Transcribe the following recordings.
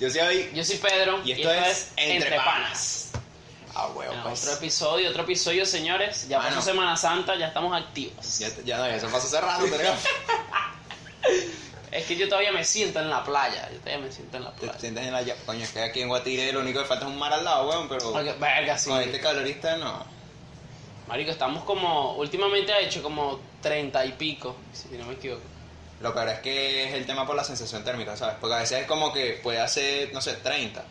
Yo soy David. Yo soy Pedro Y esto es Entre Panas. Ah, huevo, pues. Otro episodio, otro episodio, señores. Ya Mano. pasó Semana Santa, ya estamos activos. Ya, ya, ya, eso pasó hace rato, pero Es que yo todavía me siento en la playa. Yo todavía me siento en la Te playa. sientes en la Coño, es que aquí en Guatire lo único que falta es un mar al lado, weón, pero Porque, verga, sí. con este calorista no. Marico, estamos como. Últimamente ha hecho como 30 y pico, si no me equivoco. Lo peor es que es el tema por la sensación térmica, ¿sabes? Porque a veces es como que puede hacer, no sé, 30.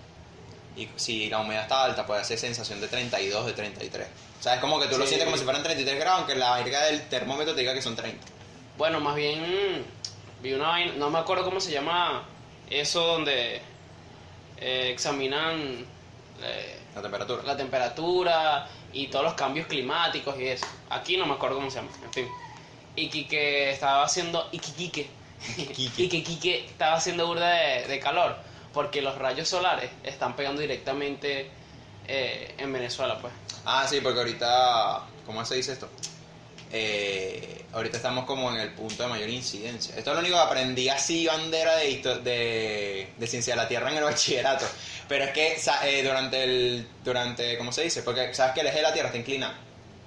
Y si la humedad está alta, puede hacer sensación de 32, de 33. O sea, es como que tú lo sientes como si fueran 33 grados, aunque la verga del termómetro te diga que son 30. Bueno, más bien vi una vaina, no me acuerdo cómo se llama eso donde eh, examinan eh, La temperatura. la temperatura y todos los cambios climáticos y eso. Aquí no me acuerdo cómo se llama, en fin. Y Quique estaba haciendo Iquique. Iquique. y que Quique estaba haciendo burda de, de calor porque los rayos solares están pegando directamente eh, en Venezuela, pues. Ah, sí, porque ahorita, ¿cómo se dice esto? Eh, ahorita estamos como en el punto de mayor incidencia. Esto es lo único que aprendí así, bandera de, de, de ciencia de la Tierra en el bachillerato. Pero es que eh, durante el, durante, ¿cómo se dice? Porque sabes que el eje de la Tierra está inclinado.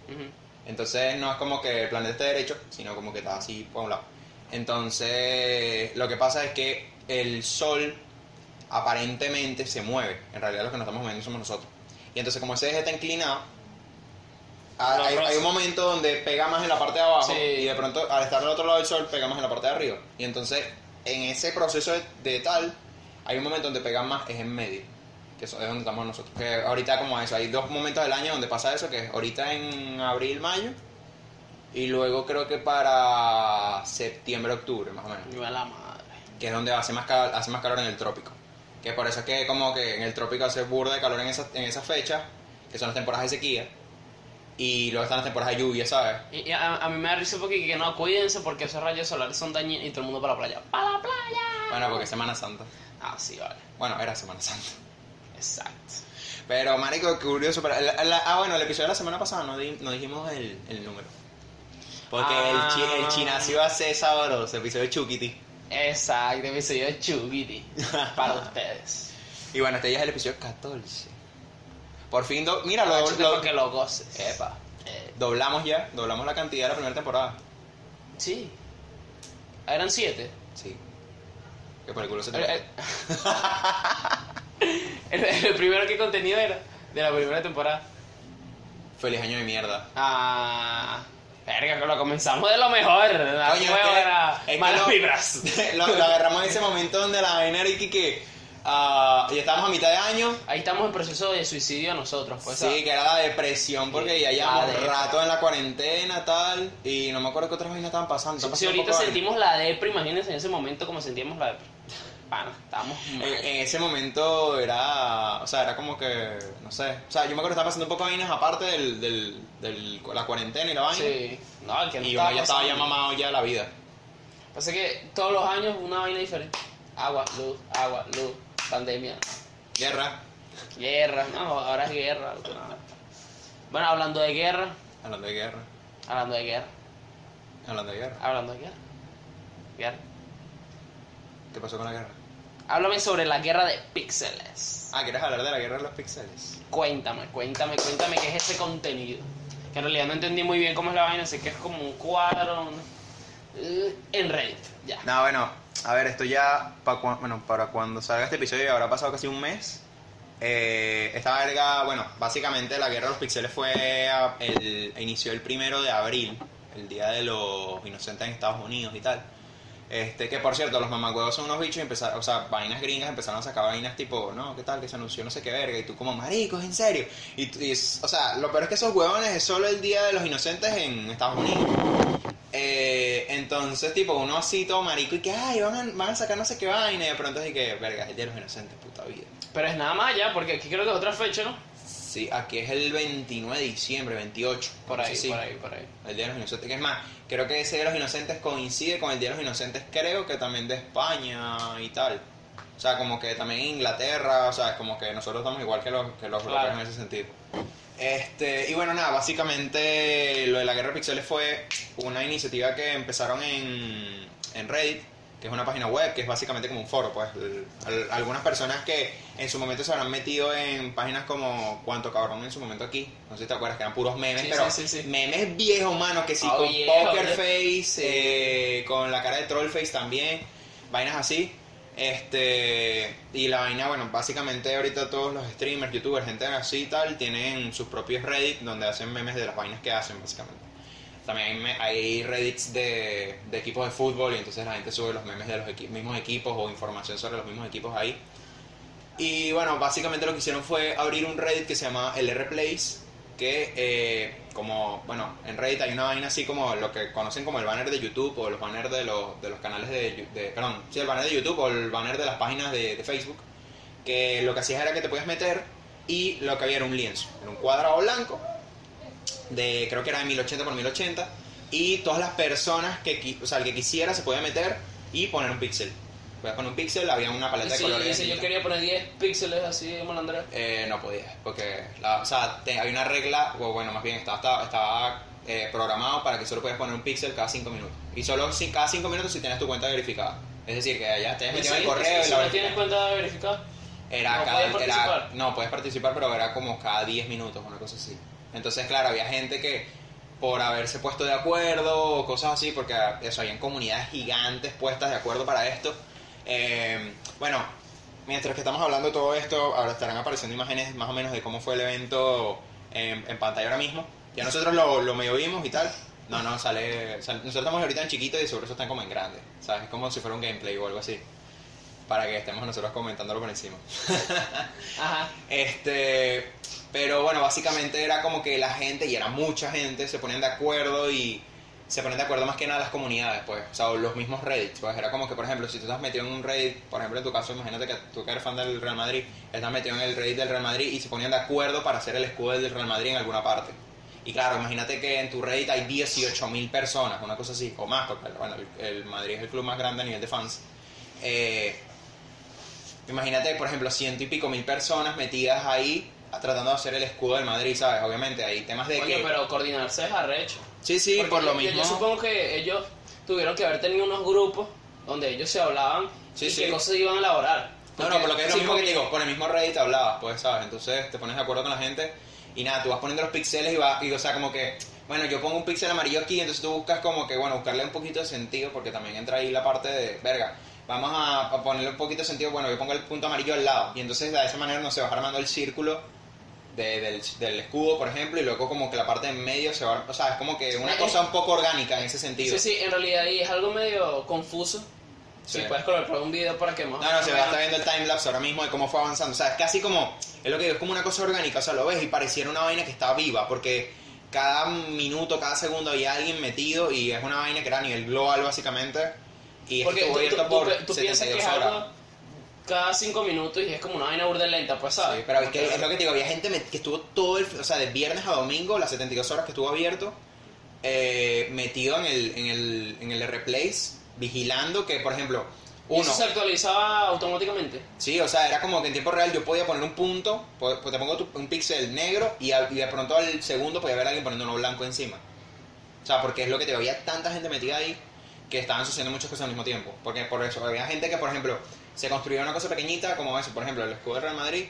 Ujú. Entonces no es como que el planeta esté derecho, sino como que está así por un lado. Entonces lo que pasa es que el Sol aparentemente se mueve. En realidad los que nos estamos moviendo somos nosotros. Y entonces como ese eje está inclinado, hay, un momento donde pega más en la parte de abajo Sí. y de pronto al estar del otro lado del Sol pega más en la parte de arriba. Y entonces en ese proceso de, de tal, hay un momento donde pega más, es en medio. Que eso es donde estamos nosotros. Que ahorita como eso, hay dos momentos del año donde pasa eso, que es ahorita en abril, mayo, y luego creo que para septiembre, octubre, más o menos. Viva la madre. Que es donde hace más, cal- hace más calor en el trópico. Que por eso es que como que en el trópico hace burda de calor en esa, en esa fecha, que son las temporadas de sequía. Y luego están las temporadas de lluvia, ¿sabes? Y, y a, a mí me da risa porque que no, cuídense porque esos rayos solares son dañinos y todo el mundo para la playa. ¡Para la playa! Bueno, porque es Semana Santa. Ah, sí, vale. Bueno, era Semana Santa. Exacto. Pero, marico, curioso. pero la- la- ah, bueno, el episodio de la semana pasada no, di- no dijimos el, el número. Porque Ah. el, chi, el chinazo iba a ser sabroso, episodio de Chukiti. Exacto, episodio de Chugiti. para ustedes. Y bueno, este ya es el episodio 14. Por fin, do- mira, lo, Agáchate lo- porque lo goces. Epa. Eh, doblamos ya, doblamos la cantidad de la primera temporada. sí. Ah, Eran siete. Sí. Que por el culo se te El, el- primero que contenido era de la primera temporada. Feliz año de mierda. Ah. Verga, que lo comenzamos de lo mejor. La Coño, es que- era es que malas lo- vibras. lo, lo agarramos en ese momento donde la vaina era y que, que ah, ya estábamos a mitad de año. Ahí estamos en proceso de suicidio nosotros, pues. sí, que era la depresión porque ya Sí, llevamos la depre. rato en la cuarentena tal y no me acuerdo qué otras vainas estaban pasando. Si, estaban si ahorita sentimos la depre, imagínense en ese momento como sentíamos la depre. Pana, estábamos mal. En, en ese momento era, o sea, era como que, no sé, o sea, yo me acuerdo que estaba pasando un poco de vainas aparte del, del, del- la cuarentena y la vaina. Sí. No, el que no Y uno ya estaba ya mamado ya de la vida. Pasa que todos los años una vaina diferente. Agua, luz, agua, luz, pandemia, Guerra, guerra. No, ahora es guerra. no. Bueno, hablando de guerra, hablando de guerra, hablando de guerra, hablando de guerra. hablando de guerra. Guerra. ¿Qué pasó con la guerra? Háblame sobre la guerra de píxeles. Ah, ¿quieres hablar de la guerra de los píxeles? Cuéntame, cuéntame, cuéntame qué es ese contenido. Que en realidad no entendí muy bien cómo es la vaina, sé que es como un cuadro un- eh, en Reddit, ya. No, bueno, a ver, esto ya, pa cua- bueno, para cuando salga este episodio ya habrá pasado casi un mes. Eh, esta verga, bueno, básicamente la guerra de los píxeles fue, el, inició el primero de abril, el día de los inocentes en Estados Unidos y tal. Este, que por cierto, los mamagüevos son unos bichos y empezaron, o sea, vainas gringas empezaron a sacar vainas tipo, no, ¿qué tal? Que se anunció no sé qué verga, y tú como, maricos, en serio. Y, y o sea, lo peor es que esos huevones es solo el día de los inocentes en Estados Unidos. Eh, entonces, tipo, uno así todo marico y que, ay, van a, van a sacar no sé qué vaina, y de pronto así que, verga, el día de los inocentes, puta vida. Pero es nada más ya, porque aquí creo que es otra fecha, ¿no? Sí, aquí es el 29 de diciembre, 28. Por ahí, Sí, por ahí, por ahí. El Día de los Inocentes, que es más, creo que ese Día de los Inocentes coincide con el Día de los Inocentes, creo que también de España y tal. O sea, como que también Inglaterra, o sea, como que nosotros estamos igual que los, que los Claro. europeos en ese sentido. Este, y bueno, nada, básicamente lo de la guerra de pixeles fue una iniciativa que empezaron en, en Reddit, que es una página web, que es básicamente como un foro, pues. El- al- algunas personas que en su momento se habrán metido en páginas como Cuánto Cabrón en su momento aquí, no sé si te acuerdas, que eran puros memes, Sí, pero sí, sí, sí. memes viejos, mano, que sí, Ah, con viejo, Poker. Face, eh, con la cara de Troll Face también, vainas así. Este, y la vaina, bueno, básicamente ahorita todos los streamers, youtubers, gente así y tal, tienen sus propios Reddit donde hacen memes de las vainas que hacen, básicamente. También hay, hay Reddits de, de equipos de fútbol y entonces la gente sube los memes de los equi- mismos equipos o información sobre los mismos equipos ahí. Y bueno, básicamente lo que hicieron fue abrir un Reddit que se llama el R-Place, que eh, como, bueno, en Reddit hay una vaina así como lo que conocen como el banner de YouTube o los banners de los, de los canales de, de- perdón, sí, el banner de YouTube o el banner de las páginas de, de Facebook, que lo que hacías era que te podías meter y lo que había era un lienzo, era un cuadrado blanco de creo que era de 1080 por 1080 y todas las personas que o sea el que quisiera se podía meter y poner un píxel podías poner un píxel había una paleta de colores y si yo quería poner 10 píxeles así, malandra. Eh, no podía porque la, o sea te- hay una regla o bueno más bien estaba estaba, estaba, eh, programado para que solo puedes poner un píxel cada 5 minutos y solo si, cada 5 minutos si tienes tu cuenta verificada es decir que ya te has metido si- el correo y y si la no tienes cuenta verificada. Era ¿No cada, puedes era- participar? no, puedes participar, pero era como cada 10 minutos, una cosa así. Entonces, claro, había gente que por haberse puesto de acuerdo o cosas así, porque eso, habían comunidades gigantes puestas de acuerdo para esto. Eh, bueno, mientras que estamos hablando de todo esto, ahora estarán apareciendo imágenes más o menos de cómo fue el evento en, en pantalla ahora mismo. Ya nosotros lo, lo medio vimos y tal. No, no, sale, sale- Nosotros estamos ahorita en chiquito y sobre eso están como en grande. ¿Sabes? Es como si fuera un gameplay o algo así. Para que estemos nosotros comentándolo por encima. Ajá. Este, pero bueno, básicamente era como que la gente, y era mucha gente, se ponían de acuerdo y se ponían de acuerdo más que nada las comunidades, pues, o sea, o los mismos Reddits, pues era como que, por ejemplo, si tú estás metido en un Reddit, por ejemplo, en tu caso, imagínate que tú que eres fan del Real Madrid, estás metido en el Reddit del Real Madrid y se ponían de acuerdo para hacer el escudo del Real Madrid en alguna parte. Y claro, imagínate que en tu Reddit hay 18.000 personas, una cosa así, o más, porque bueno, el Madrid es el club más grande a nivel de fans. Eh, Imagínate, por ejemplo, ciento y pico mil personas metidas ahí tratando de hacer el escudo del Madrid, ¿sabes? Obviamente hay temas de Oye, que... pero coordinarse es arrecho. Sí, sí, Porque por lo yo- mismo... Yo, supongo que ellos tuvieron que haber tenido unos grupos donde ellos se hablaban Sí, y sí. qué cosas iban a elaborar. No, no, por lo que es lo mismo que te digo, por el mismo Reddit hablabas, pues, ¿sabes? Entonces te pones de acuerdo con la gente y nada, tú vas poniendo los píxeles y vas, y o sea, como que, bueno, yo pongo un píxel amarillo aquí, entonces tú buscas como que, bueno, buscarle un poquito de sentido, porque también entra ahí la parte de, verga, vamos a, a ponerle un poquito de sentido, bueno, yo pongo el punto amarillo al lado, y entonces de esa manera no se va armando el círculo de- del, del escudo, por ejemplo, y luego como que la parte en medio se va, o sea, es como que una cosa un poco orgánica en ese sentido. Sí, sí, en realidad ahí es algo medio confuso. Sí. Si puedes colocar un video para que más No, no, se va a estar viendo el timelapse ahora mismo de cómo fue avanzando. O sea, es casi como, es lo que digo, es como una cosa orgánica. O sea, lo ves y pareciera una vaina que está viva, porque cada minuto, cada segundo había alguien metido y es una vaina que era a nivel global, básicamente. Y Porque estuvo abierto por tú- tú piensas que 72 es horas. algo cada cinco minutos y es como una vaina burda lenta, pues, ¿sabes? Sí, pero es, que, es lo que te digo, había gente que estuvo todo el, o sea, de viernes a domingo, las 72 horas que estuvo abierto, eh, metido en el, en el, en el replace, vigilando que, por ejemplo, ¿Y uno, eso se actualizaba automáticamente? Sí, o sea, era como que en tiempo real yo podía poner un punto, pues te pongo tu- un píxel negro y, a- y de pronto al segundo podía haber alguien poniendo uno blanco encima. O sea, porque es lo que te había tanta gente metida ahí que estaban sucediendo muchas cosas al mismo tiempo. Porque por eso había gente que, por ejemplo, se construía una cosa pequeñita como eso, por ejemplo, el escudo del Real Madrid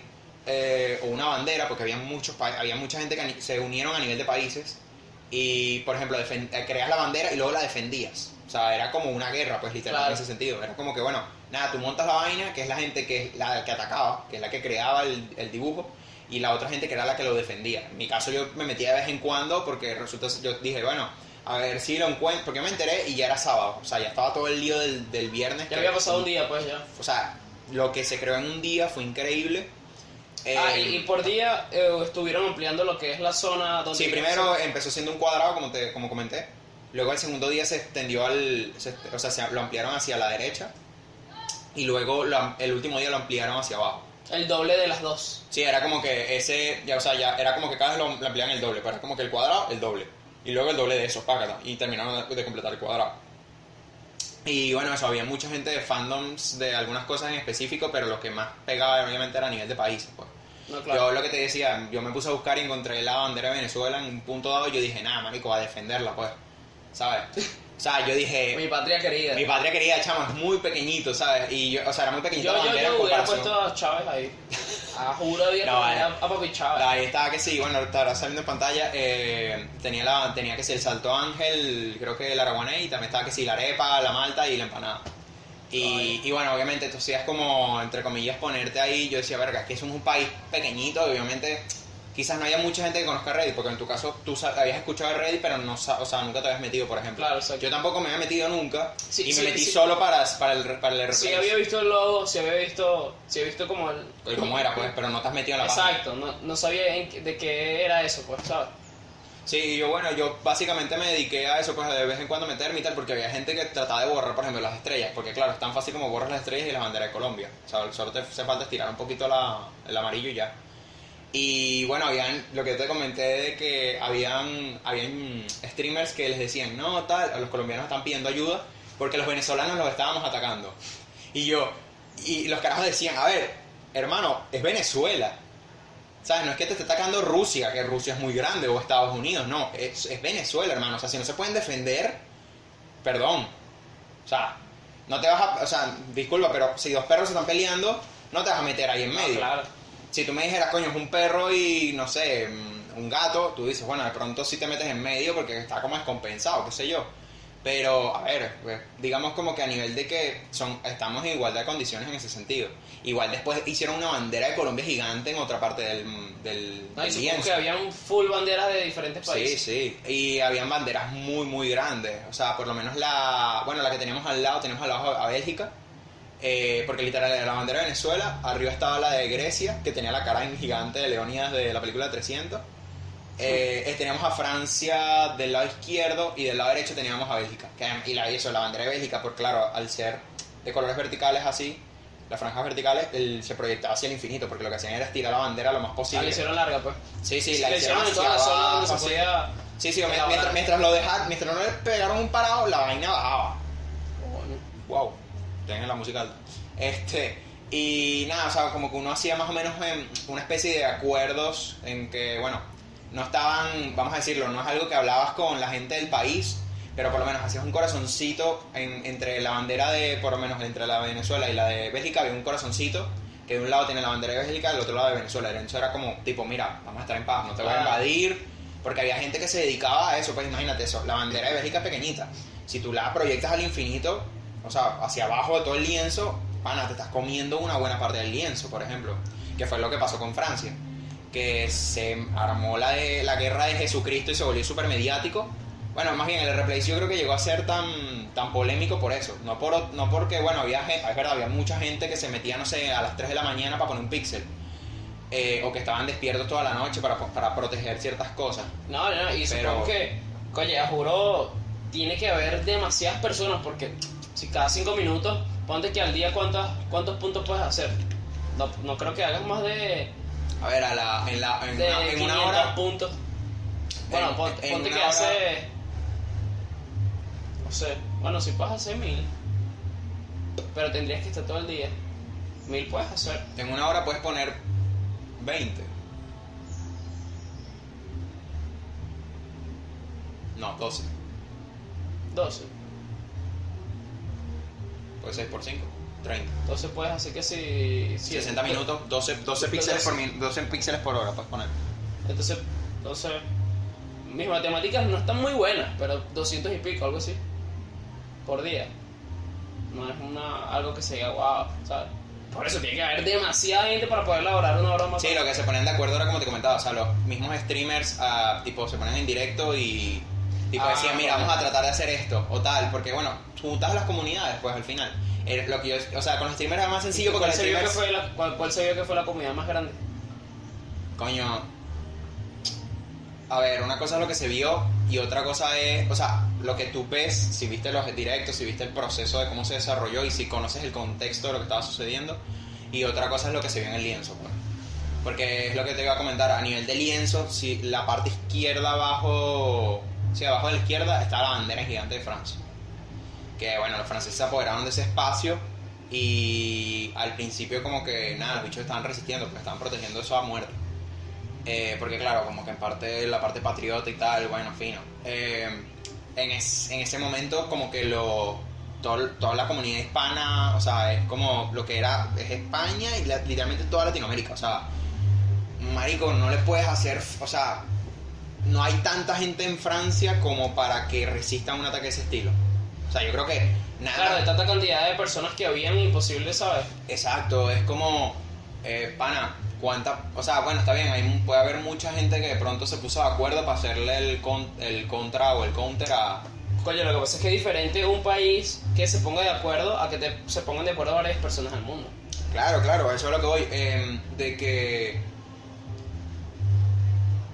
eh, o una bandera, porque había muchos había mucha gente que se unieron a nivel de países y, por ejemplo, eh, creas la bandera y luego la defendías. O sea, era como una guerra, pues literalmente Claro. en ese sentido. Era como que, bueno, nada, tú montas la vaina, que es la gente que es la que atacaba, que es la que creaba el, el dibujo, y la otra gente que era la que lo defendía. En mi caso yo me metía de vez en cuando porque resulta, yo dije, bueno, a ver si lo encuentro, porque me enteré y ya era sábado, o sea, ya estaba todo el lío del, del viernes. Ya que- había pasado un día, pues, ya. O sea, lo que se creó en un día fue increíble. ah, Eh, y, y por día eh, estuvieron ampliando lo que es la zona donde... Sí, primero empezó siendo un cuadrado, como, te, como comenté. Luego el segundo día se extendió al... se- o sea, se, lo ampliaron hacia la derecha. Y luego lo el último día lo ampliaron hacia abajo. El doble de las dos. Sí, era como que ese... Ya, o sea, ya era como que cada vez lo, lo ampliaban el doble. Pero era como que el cuadrado, el doble. Y luego el doble de eso, págata. Y terminaron de, de completar el cuadrado. Y bueno, eso, había mucha gente de fandoms de algunas cosas en específico, pero lo que más pegaba obviamente era a nivel de países, pues. No, Yo claro. lo que te decía, yo me puse a buscar y encontré la bandera de Venezuela en un punto dado y yo dije, nada, marico, a defenderla, pues. ¿Sabes? O sea, yo dije, Mi patria querida. mi patria querida, chamo, es muy pequeñito, ¿sabes? Y yo, o sea, era muy pequeñito yo, yo, yo hubiera puesto a Chávez ahí. A juro No, a, a Papi Chávez. Ahí estaba que sí, bueno, estará saliendo en pantalla. eh, tenía, la, tenía que sí, el salto ángel, creo que el araguané, y también estaba que sí, la arepa, la malta y la empanada. Y, y bueno, obviamente, tú hacías como, entre comillas, ponerte ahí. Yo decía, verga, es que somos un país pequeñito, y obviamente quizás no haya mucha gente que conozca Reddit, porque en tu caso tú habías escuchado Reddit, pero no, o sea, nunca te habías metido, por ejemplo. Claro, exacto. Yo tampoco me había metido nunca, Sí, y me metí sí. solo para, para el, para el Sí había visto el logo, sí había visto, sí había visto como el... El cómo era, pues, pero no te has metido en la página. Exacto, no, no sabía de qué era eso, pues, ¿sabes? Sí, yo bueno, yo básicamente me dediqué a eso, pues de vez en cuando meterme y tal, porque había gente que trataba de borrar, por ejemplo, las estrellas, porque claro, es tan fácil como borras las estrellas y la bandera de Colombia. O sea, solo te hace falta estirar un poquito la, el amarillo y ya. Y bueno, habían, lo que te comenté de que habían, habían streamers que les decían, no, tal, a los colombianos están pidiendo ayuda porque los venezolanos los estábamos atacando. Y yo, y los carajos decían, a ver, hermano, es Venezuela. ¿Sabes? No es que te esté atacando Rusia, que Rusia es muy grande, o Estados Unidos, no, es, es Venezuela, hermano. O sea, si no se pueden defender, perdón. O sea, no te vas a. O sea, disculpa, pero si dos perros se están peleando, no te vas a meter ahí en No, medio. claro. Si tú me dijeras, coño, es un perro y no sé, mm, un gato, tú dices, bueno, de pronto sí te metes en medio porque está como descompensado, qué sé yo. Pero, a ver, pues, digamos como que a nivel de que son, estamos en igualdad de condiciones en ese sentido. Igual después hicieron una bandera de Colombia gigante en otra parte del, del, No, y del lienzo. que habían full banderas de diferentes Sí, países. sí. Y habían banderas muy, muy grandes. O sea, por lo menos la. Bueno, la que teníamos al lado, teníamos al lado a Bélgica. Eh, porque literal era la bandera de Venezuela. Arriba estaba la de Grecia, que tenía la cara en gigante de Leonidas de la película 300. Eh, eh, teníamos a Francia del lado izquierdo y del lado derecho teníamos a Bélgica. Que, y la, eso, la bandera de Bélgica, porque claro, al ser de colores verticales así, las franjas verticales, el- se proyectaba hacia el infinito, porque lo que hacían era estirar la bandera lo más Ah, posible. la hicieron larga, pues. Sí, sí, Sí, la la hicieron hicieron en hacia toda la zona donde abajo, se así. podía... Sí, sí, mientras, mientras lo dejaron, mientras no le pegaron un parado, la vaina bajaba. Coño. Wow, tengan la música alta. Este, y nada, o sea, como que uno hacía más o menos em, una especie de acuerdos en que, bueno, no estaban, vamos a decirlo, no es algo que hablabas con la gente del país, pero por lo menos hacías un corazoncito en- entre la bandera de, por lo menos entre la de Venezuela y la de Bélgica, había un corazoncito que de un lado tiene la bandera de Bélgica y del otro lado de Venezuela. Eso era como, tipo, mira, vamos a estar en paz, no te voy a invadir, porque había gente que se dedicaba a eso, pues imagínate eso, la bandera de Bélgica es pequeñita, si tú la proyectas al infinito, o sea, hacia abajo de todo el lienzo, pana, te estás comiendo una buena parte del lienzo, por ejemplo, que fue lo que pasó con Francia, que se armó la, de, la guerra de Jesucristo y se volvió súper mediático. Bueno, más bien el replay yo creo que llegó a ser tan, tan polémico por eso, no, por, no porque, bueno, había gente, es verdad, había mucha gente que se metía, no sé, a las 3 de la mañana para poner un píxel. eh, o que estaban despiertos toda la noche para, para proteger ciertas cosas. No, no, y Pero- supongo que, coño, juro, tiene que haber demasiadas personas porque si cada cinco minutos, ponte que al día cuántas, cuántos puntos puedes hacer. No, no creo que hagas más de, A ver, a la, en, la, en, de una, en 500 una hora... puntos. Bueno, En- pon- en ponte que hora- hace, no sé, bueno, si puedes hacer mil, pero tendrías que estar todo el día. Mil puedes hacer. En una hora puedes poner 20. No, 12. 12. Puede ser por 5. 30. Entonces puedes hacer que si... si 60 minutos, 12, 12, Pero píxeles por, 12. min- 12 píxeles por hora puedes poner. Entonces, entonces, mis matemáticas no están muy buenas, pero 200 y pico, algo así, por día. No es una, algo que se diga, wow, ¿sabes? Por eso tiene que haber demasiada gente para poder elaborar una hora más. Sí, lo que se ponían de acuerdo era como te comentaba, o sea, los mismos streamers ah, tipo se ponían en directo y tipo Ah, decían, mira, vamos a tratar de hacer esto o tal, porque bueno, juntas a las comunidades pues al final. Eh, lo que yo, o sea, con los streamers era más sencillo porque ¿Cuál se, vio que streamers... fue la, cuál, cuál se vio que fue la comunidad más grande? Coño. A ver, una cosa es lo que se vio y otra cosa es, o sea, lo que tú ves, si viste los directos, si viste el proceso de cómo se desarrolló y si conoces el contexto de lo que estaba sucediendo. Y otra cosa es lo que se vio en el lienzo, pues. Porque es lo que te iba a comentar, a nivel de lienzo, si la parte izquierda abajo, sí, abajo de la izquierda está la bandera gigante de Francia. Que bueno, los franceses se apoderaron de ese espacio y al principio como que nada, los bichos estaban resistiendo, porque estaban protegiendo eso a muerte. Eh, porque claro, como que en parte la parte patriota y tal, bueno, fino. Eh, en, es- en ese momento como que lo todo- toda la comunidad hispana, o sea, es como lo que era es España y literalmente toda Latinoamérica, o sea, marico, no le puedes hacer, o sea, no hay tanta gente en Francia como para que resistan un ataque de ese estilo. O sea, yo creo que nada Claro, de tanta cantidad de personas que habían, imposible, ¿sabes? Exacto, es como, eh, pana, cuánta, o sea, bueno, está bien, hay, puede haber mucha gente que de pronto se puso de acuerdo para hacerle el, con- el contra o el counter a... Coño, lo que pasa es que es diferente un país que se ponga de acuerdo a que te- se pongan de acuerdo varias personas del mundo. Claro, claro, eso es lo que voy, eh, de que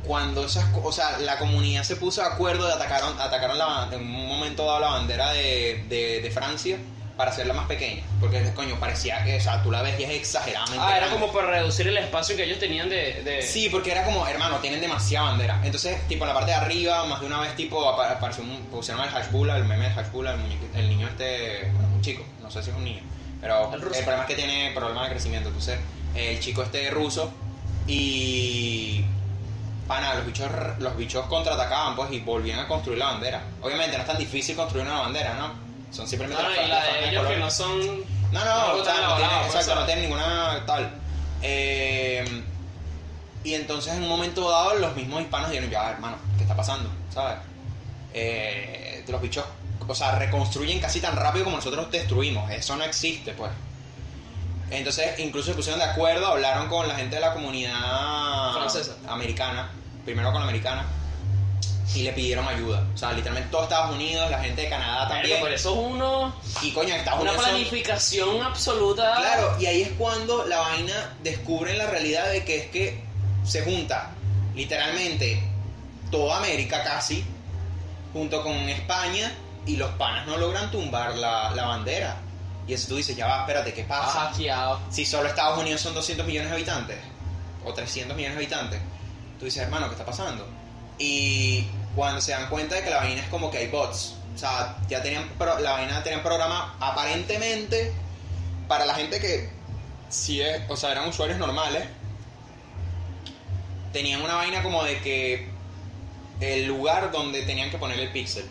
cuando esas, o sea, la comunidad se puso de acuerdo y atacaron, atacaron la, en un momento dado la bandera de, de, de Francia para hacerla más pequeña, porque coño, parecía que, o sea, tú la ves y es exageradamente Ah, era grande. como para reducir el espacio que ellos tenían de... de- Sí, porque era como, hermano, tienen demasiada bandera. Entonces, tipo, en la parte de arriba, más de una vez, tipo, apa- apareció un, pusieron el Hashbula, el meme de Hashbula, el, el niño este, bueno, un chico, no sé si es un niño, pero El el, problema es que tiene problema de crecimiento. Entonces, el chico este ruso y... Pana, los bichos, los bichos contraatacaban, pues, y volvían a construir la bandera. Obviamente, no es tan difícil construir una bandera, ¿no? Son simplemente No, no, y la de ellos que no son... No, no, No, tiene, no, exacto, no, no tiene ninguna tal. Eh, y entonces en un momento dado los mismos hispanos dijeron, ya hermano, ¿qué está pasando? ¿Sabes? Eh, los bichos, o sea, reconstruyen casi tan rápido como nosotros destruimos. Eso no existe, pues. Entonces, incluso se pusieron de acuerdo, hablaron con la gente de la comunidad Francesa. americana, primero con la americana, y le pidieron ayuda. O sea, literalmente todo Estados Unidos, la gente de Canadá también. Por eso es uno, Y coño, Estados una Unidos son- planificación absoluta. Claro, y ahí es cuando la vaina descubre la realidad de que es que se junta literalmente toda América casi, junto con España, y los panas no logran tumbar la, la bandera. Y eso tú dices, ya va, espérate, ¿qué pasa? hackeado. Si solo Estados Unidos son 200 millones de habitantes, o 300 millones de habitantes, tú dices, hermano, ¿qué está pasando? Y cuando se dan cuenta de que la vaina es como que hay bots, o sea, ya tenían, pro- la vaina tenían programa aparentemente para la gente que sí es, o sea, eran usuarios normales, tenían una vaina como de que el lugar donde tenían que poner el pixel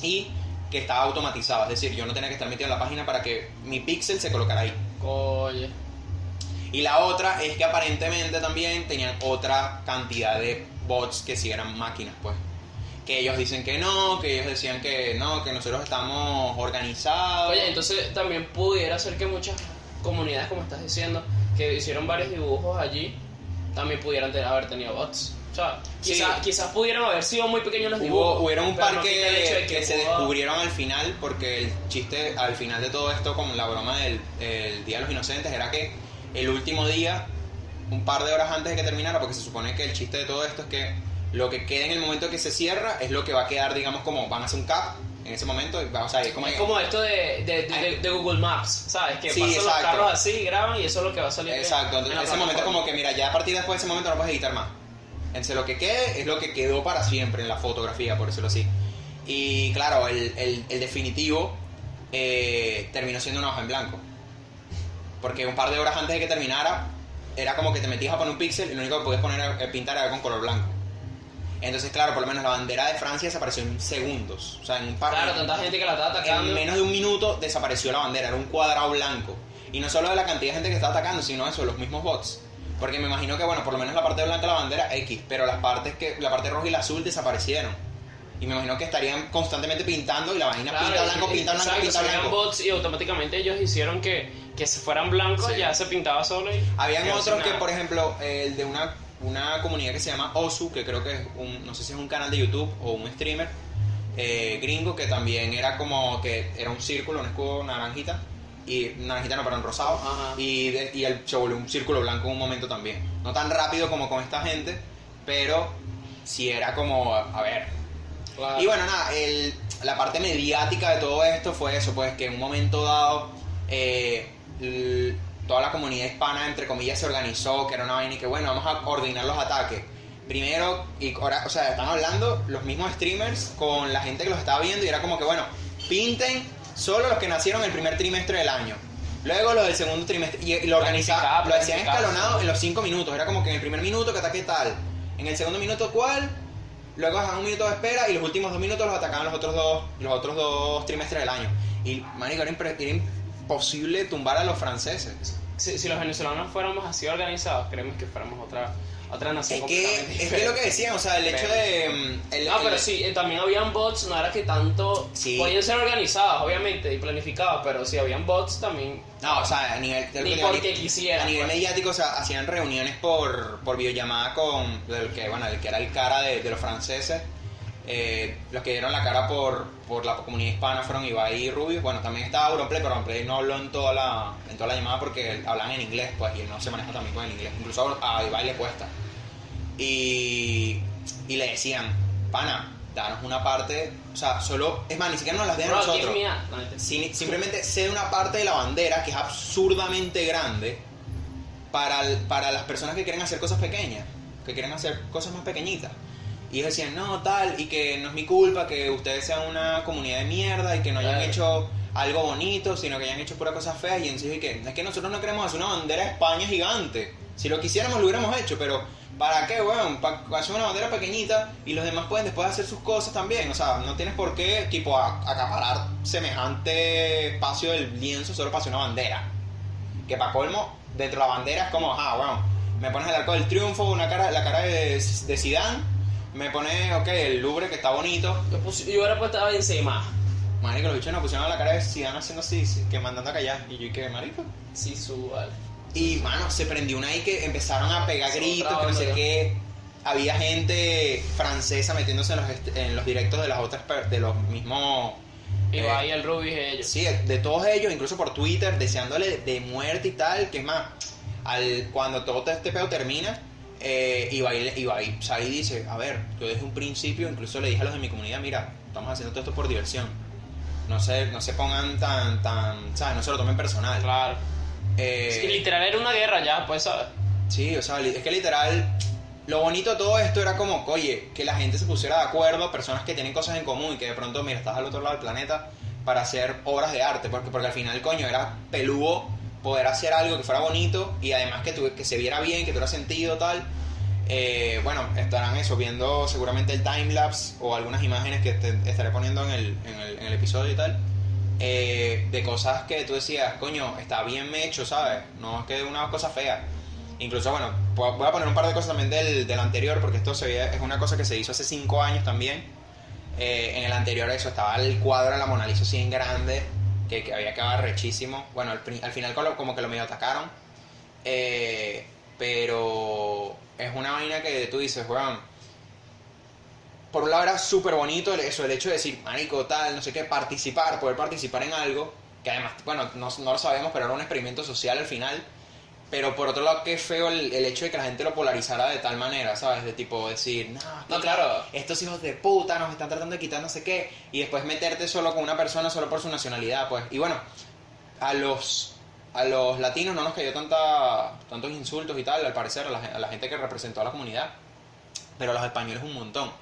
y que estaba automatizado, es decir, yo no tenía que estar metido en la página para que mi pixel se colocara ahí. Oye. Y la otra es que aparentemente también tenían otra cantidad de bots que sí eran máquinas, pues. Que ellos dicen que no, que ellos decían que no, que nosotros estamos organizados. Oye, entonces también pudiera ser que muchas comunidades, como estás diciendo, que hicieron varios dibujos allí, también pudieran haber tenido bots. O sea, Sí. quizás quizás pudieran haber sido muy pequeños los Hubo, dibujos. hubieron un par no que, de que se pudo- descubrieron al final, porque el chiste al final de todo esto, con la broma del el Día de los Inocentes, era que el último día, un par de horas antes de que terminara, porque se supone que el chiste de todo esto es que lo que queda en el momento que se cierra es lo que va a quedar, digamos, como van a hacer un cap en ese momento, o sea, es como, Es como esto de, de, de- de Google Maps, ¿sabes? Que Sí, pasan los carros así, graban y eso es lo que va a salir. en- Exacto, en la ese momento como que mira, ya a partir después de ese momento no puedes editar más. Entonces lo que quede es lo que quedó para siempre en la fotografía, por decirlo así. Y claro, el, el- el definitivo eh, terminó siendo una hoja en blanco. Porque un par de horas antes de que terminara, era como que te metías a poner un píxel y lo único que podías poner era- eh, pintar era con color blanco. Entonces, claro, por lo menos la bandera de Francia desapareció en segundos. O sea, en un par Claro, tanta gente que la estaba atacando. en menos de un minuto desapareció la bandera, era un cuadrado blanco. Y no solo de la cantidad de gente que estaba atacando, sino eso, los mismos bots. Porque me imagino que, bueno, por lo menos la parte blanca de la bandera X, pero las partes que, la parte roja y la azul desaparecieron. Y me imagino que estarían constantemente pintando y la vaina Claro, pinta blanco, y- pinta blanco, exacto, pinta blanco. bots y automáticamente ellos hicieron que, que se fueran blancos, Sí. ya se pintaba solo y... Habían otros que, por ejemplo, el de una, una comunidad que se llama Osu, que creo que es un, no sé si es un canal de YouTube o un streamer eh, gringo, que también era como que era un círculo, un escudo naranjita, y naranjita no, perdón, rosado, Ajá. y, y el, se volvió un círculo blanco en un momento también. No tan rápido como con esta gente, pero sí era como, a ver, Claro. y bueno, nada, el- la parte mediática de todo esto fue eso, pues que en un momento dado eh, l- toda la comunidad hispana, entre comillas, se organizó, que era una vaina y que bueno, vamos a coordinar los ataques. Primero, y ahora, o sea, están hablando los mismos streamers con la gente que los estaba viendo y era como que bueno, pinten solo los que nacieron el primer trimestre del año. Luego los del segundo trimestre. Y, lo organizaban, Planificado, lo planificado, escalonado en los cinco minutos. Era como que en el primer minuto que ataque tal. En el segundo minuto cuál luego dejaban un minuto de espera y los últimos dos minutos los atacaban los otros dos, los otros dos trimestres del año. Y, marico, era, era imposible tumbar a los franceses. Si, si los venezolanos fuéramos así organizados, creemos que fuéramos otra, otra nación Es que, completamente es que lo que decían, o sea, el hecho de... mm, el- Ah, el- pero sí, eh, también habían bots, no era que tanto... Sí. Podían ser organizados, obviamente, y planificados, pero si habían bots también... No, o sea, a nivel... Ni porque quisieran, A nivel pues. mediático, o sea, hacían reuniones por, por videollamada con el que, bueno, el que era el cara de, de los franceses. Eh, los que dieron la cara por, por la comunidad hispana fueron Ibai y Rubio. Bueno, también estaba Auronplay, pero Auronplay no habló en toda la, en toda la llamada porque hablan en inglés, pues, y él no se maneja también con el inglés. Incluso a a Ibai le cuesta. Y, y le decían, pana, danos una parte, o sea, solo, es más, ni siquiera nos las dejan a nosotros. Sin- simplemente cede una parte de la bandera que es absurdamente grande para, el- para las personas que quieren hacer cosas pequeñas, que quieren hacer cosas más pequeñitas. Y ellos decían, no, tal, y que no es mi culpa, que ustedes sean una comunidad de mierda y que no hayan Claro. hecho algo bonito, sino que hayan hecho pura cosas feas. Y en sí, es que, es que nosotros no queremos hacer una bandera de España gigante. Si lo quisiéramos, lo hubiéramos hecho, pero ¿para qué, weón? Para hacer una bandera pequeñita y los demás pueden después hacer sus cosas también. O sea, no tienes por qué, tipo, a- acaparar semejante espacio del lienzo solo para hacer una bandera. Que para colmo, dentro de la bandera es como, ah, bueno, me pones el arco del triunfo, una cara, la cara de, de Zidane, me pones, ok, el Louvre que está bonito. Yo, puse- yo hubiera puesto encima. Marico, los bichos nos pusieron la cara de Zidane haciendo así, sí, que mandando a callar. Y yo, ¿y qué, marico? Sí, su... vale. Y, mano, se prendió una ahí que empezaron a pegar gritos, que no sé qué. Había gente francesa metiéndose en los, en los directos de las otras, de los mismos... Y eh, va el Ruby y ellos. Sí, de, de todos ellos, incluso por Twitter, deseándole de muerte y tal, que es más, al, cuando todo este pedo termina, eh, Ibai, Ibai, sea, ahí dice, a ver, yo desde un principio incluso le dije a los de mi comunidad, mira, estamos haciendo todo esto por diversión. No se, no se pongan tan, tan, ¿sabes? No se lo tomen personal. Claro. Eh, Sí, literal era una guerra ya, pues, ¿sabes? Sí, o sea, es que literal, lo bonito de todo esto era como, oye, que la gente se pusiera de acuerdo, personas que tienen cosas en común y que de pronto, mira, estás al otro lado del planeta para hacer obras de arte, porque, porque al final, coño, era peludo poder hacer algo que fuera bonito y además que, tu- que se viera bien, que tuviera sentido, tal. Eh, bueno, estarán eso, viendo seguramente el timelapse o algunas imágenes que te estaré poniendo en el, en el, en el episodio y tal. Eh, de cosas que tú decías, coño, está bien hecho, ¿sabes? No es que una cosa fea. Incluso, bueno, voy a poner un par de cosas también del, del anterior, porque esto se es una cosa que se hizo hace cinco años también. Eh, en el anterior eso estaba el cuadro de la Mona Lisa así en grande, que, que había quedado rechísimo. Bueno, al, al final como, como que lo medio atacaron. Eh, pero es una vaina que tú dices, weón. Por un lado era súper bonito eso, el hecho de decir, marico, tal, no sé qué, participar, poder participar en algo, que además, bueno, no, no lo sabemos, pero era un experimento social al final. Pero por otro lado, qué feo el, el hecho de que la gente lo polarizara de tal manera, ¿sabes? De tipo decir, no, No, claro. estos hijos de puta nos están tratando de quitar no sé qué, y después meterte solo con una persona solo por su nacionalidad, pues. Y bueno, a los, a los latinos no nos cayó tanta, tantos insultos y tal, al parecer, a la, a la gente que representó a la comunidad, pero a los españoles un montón.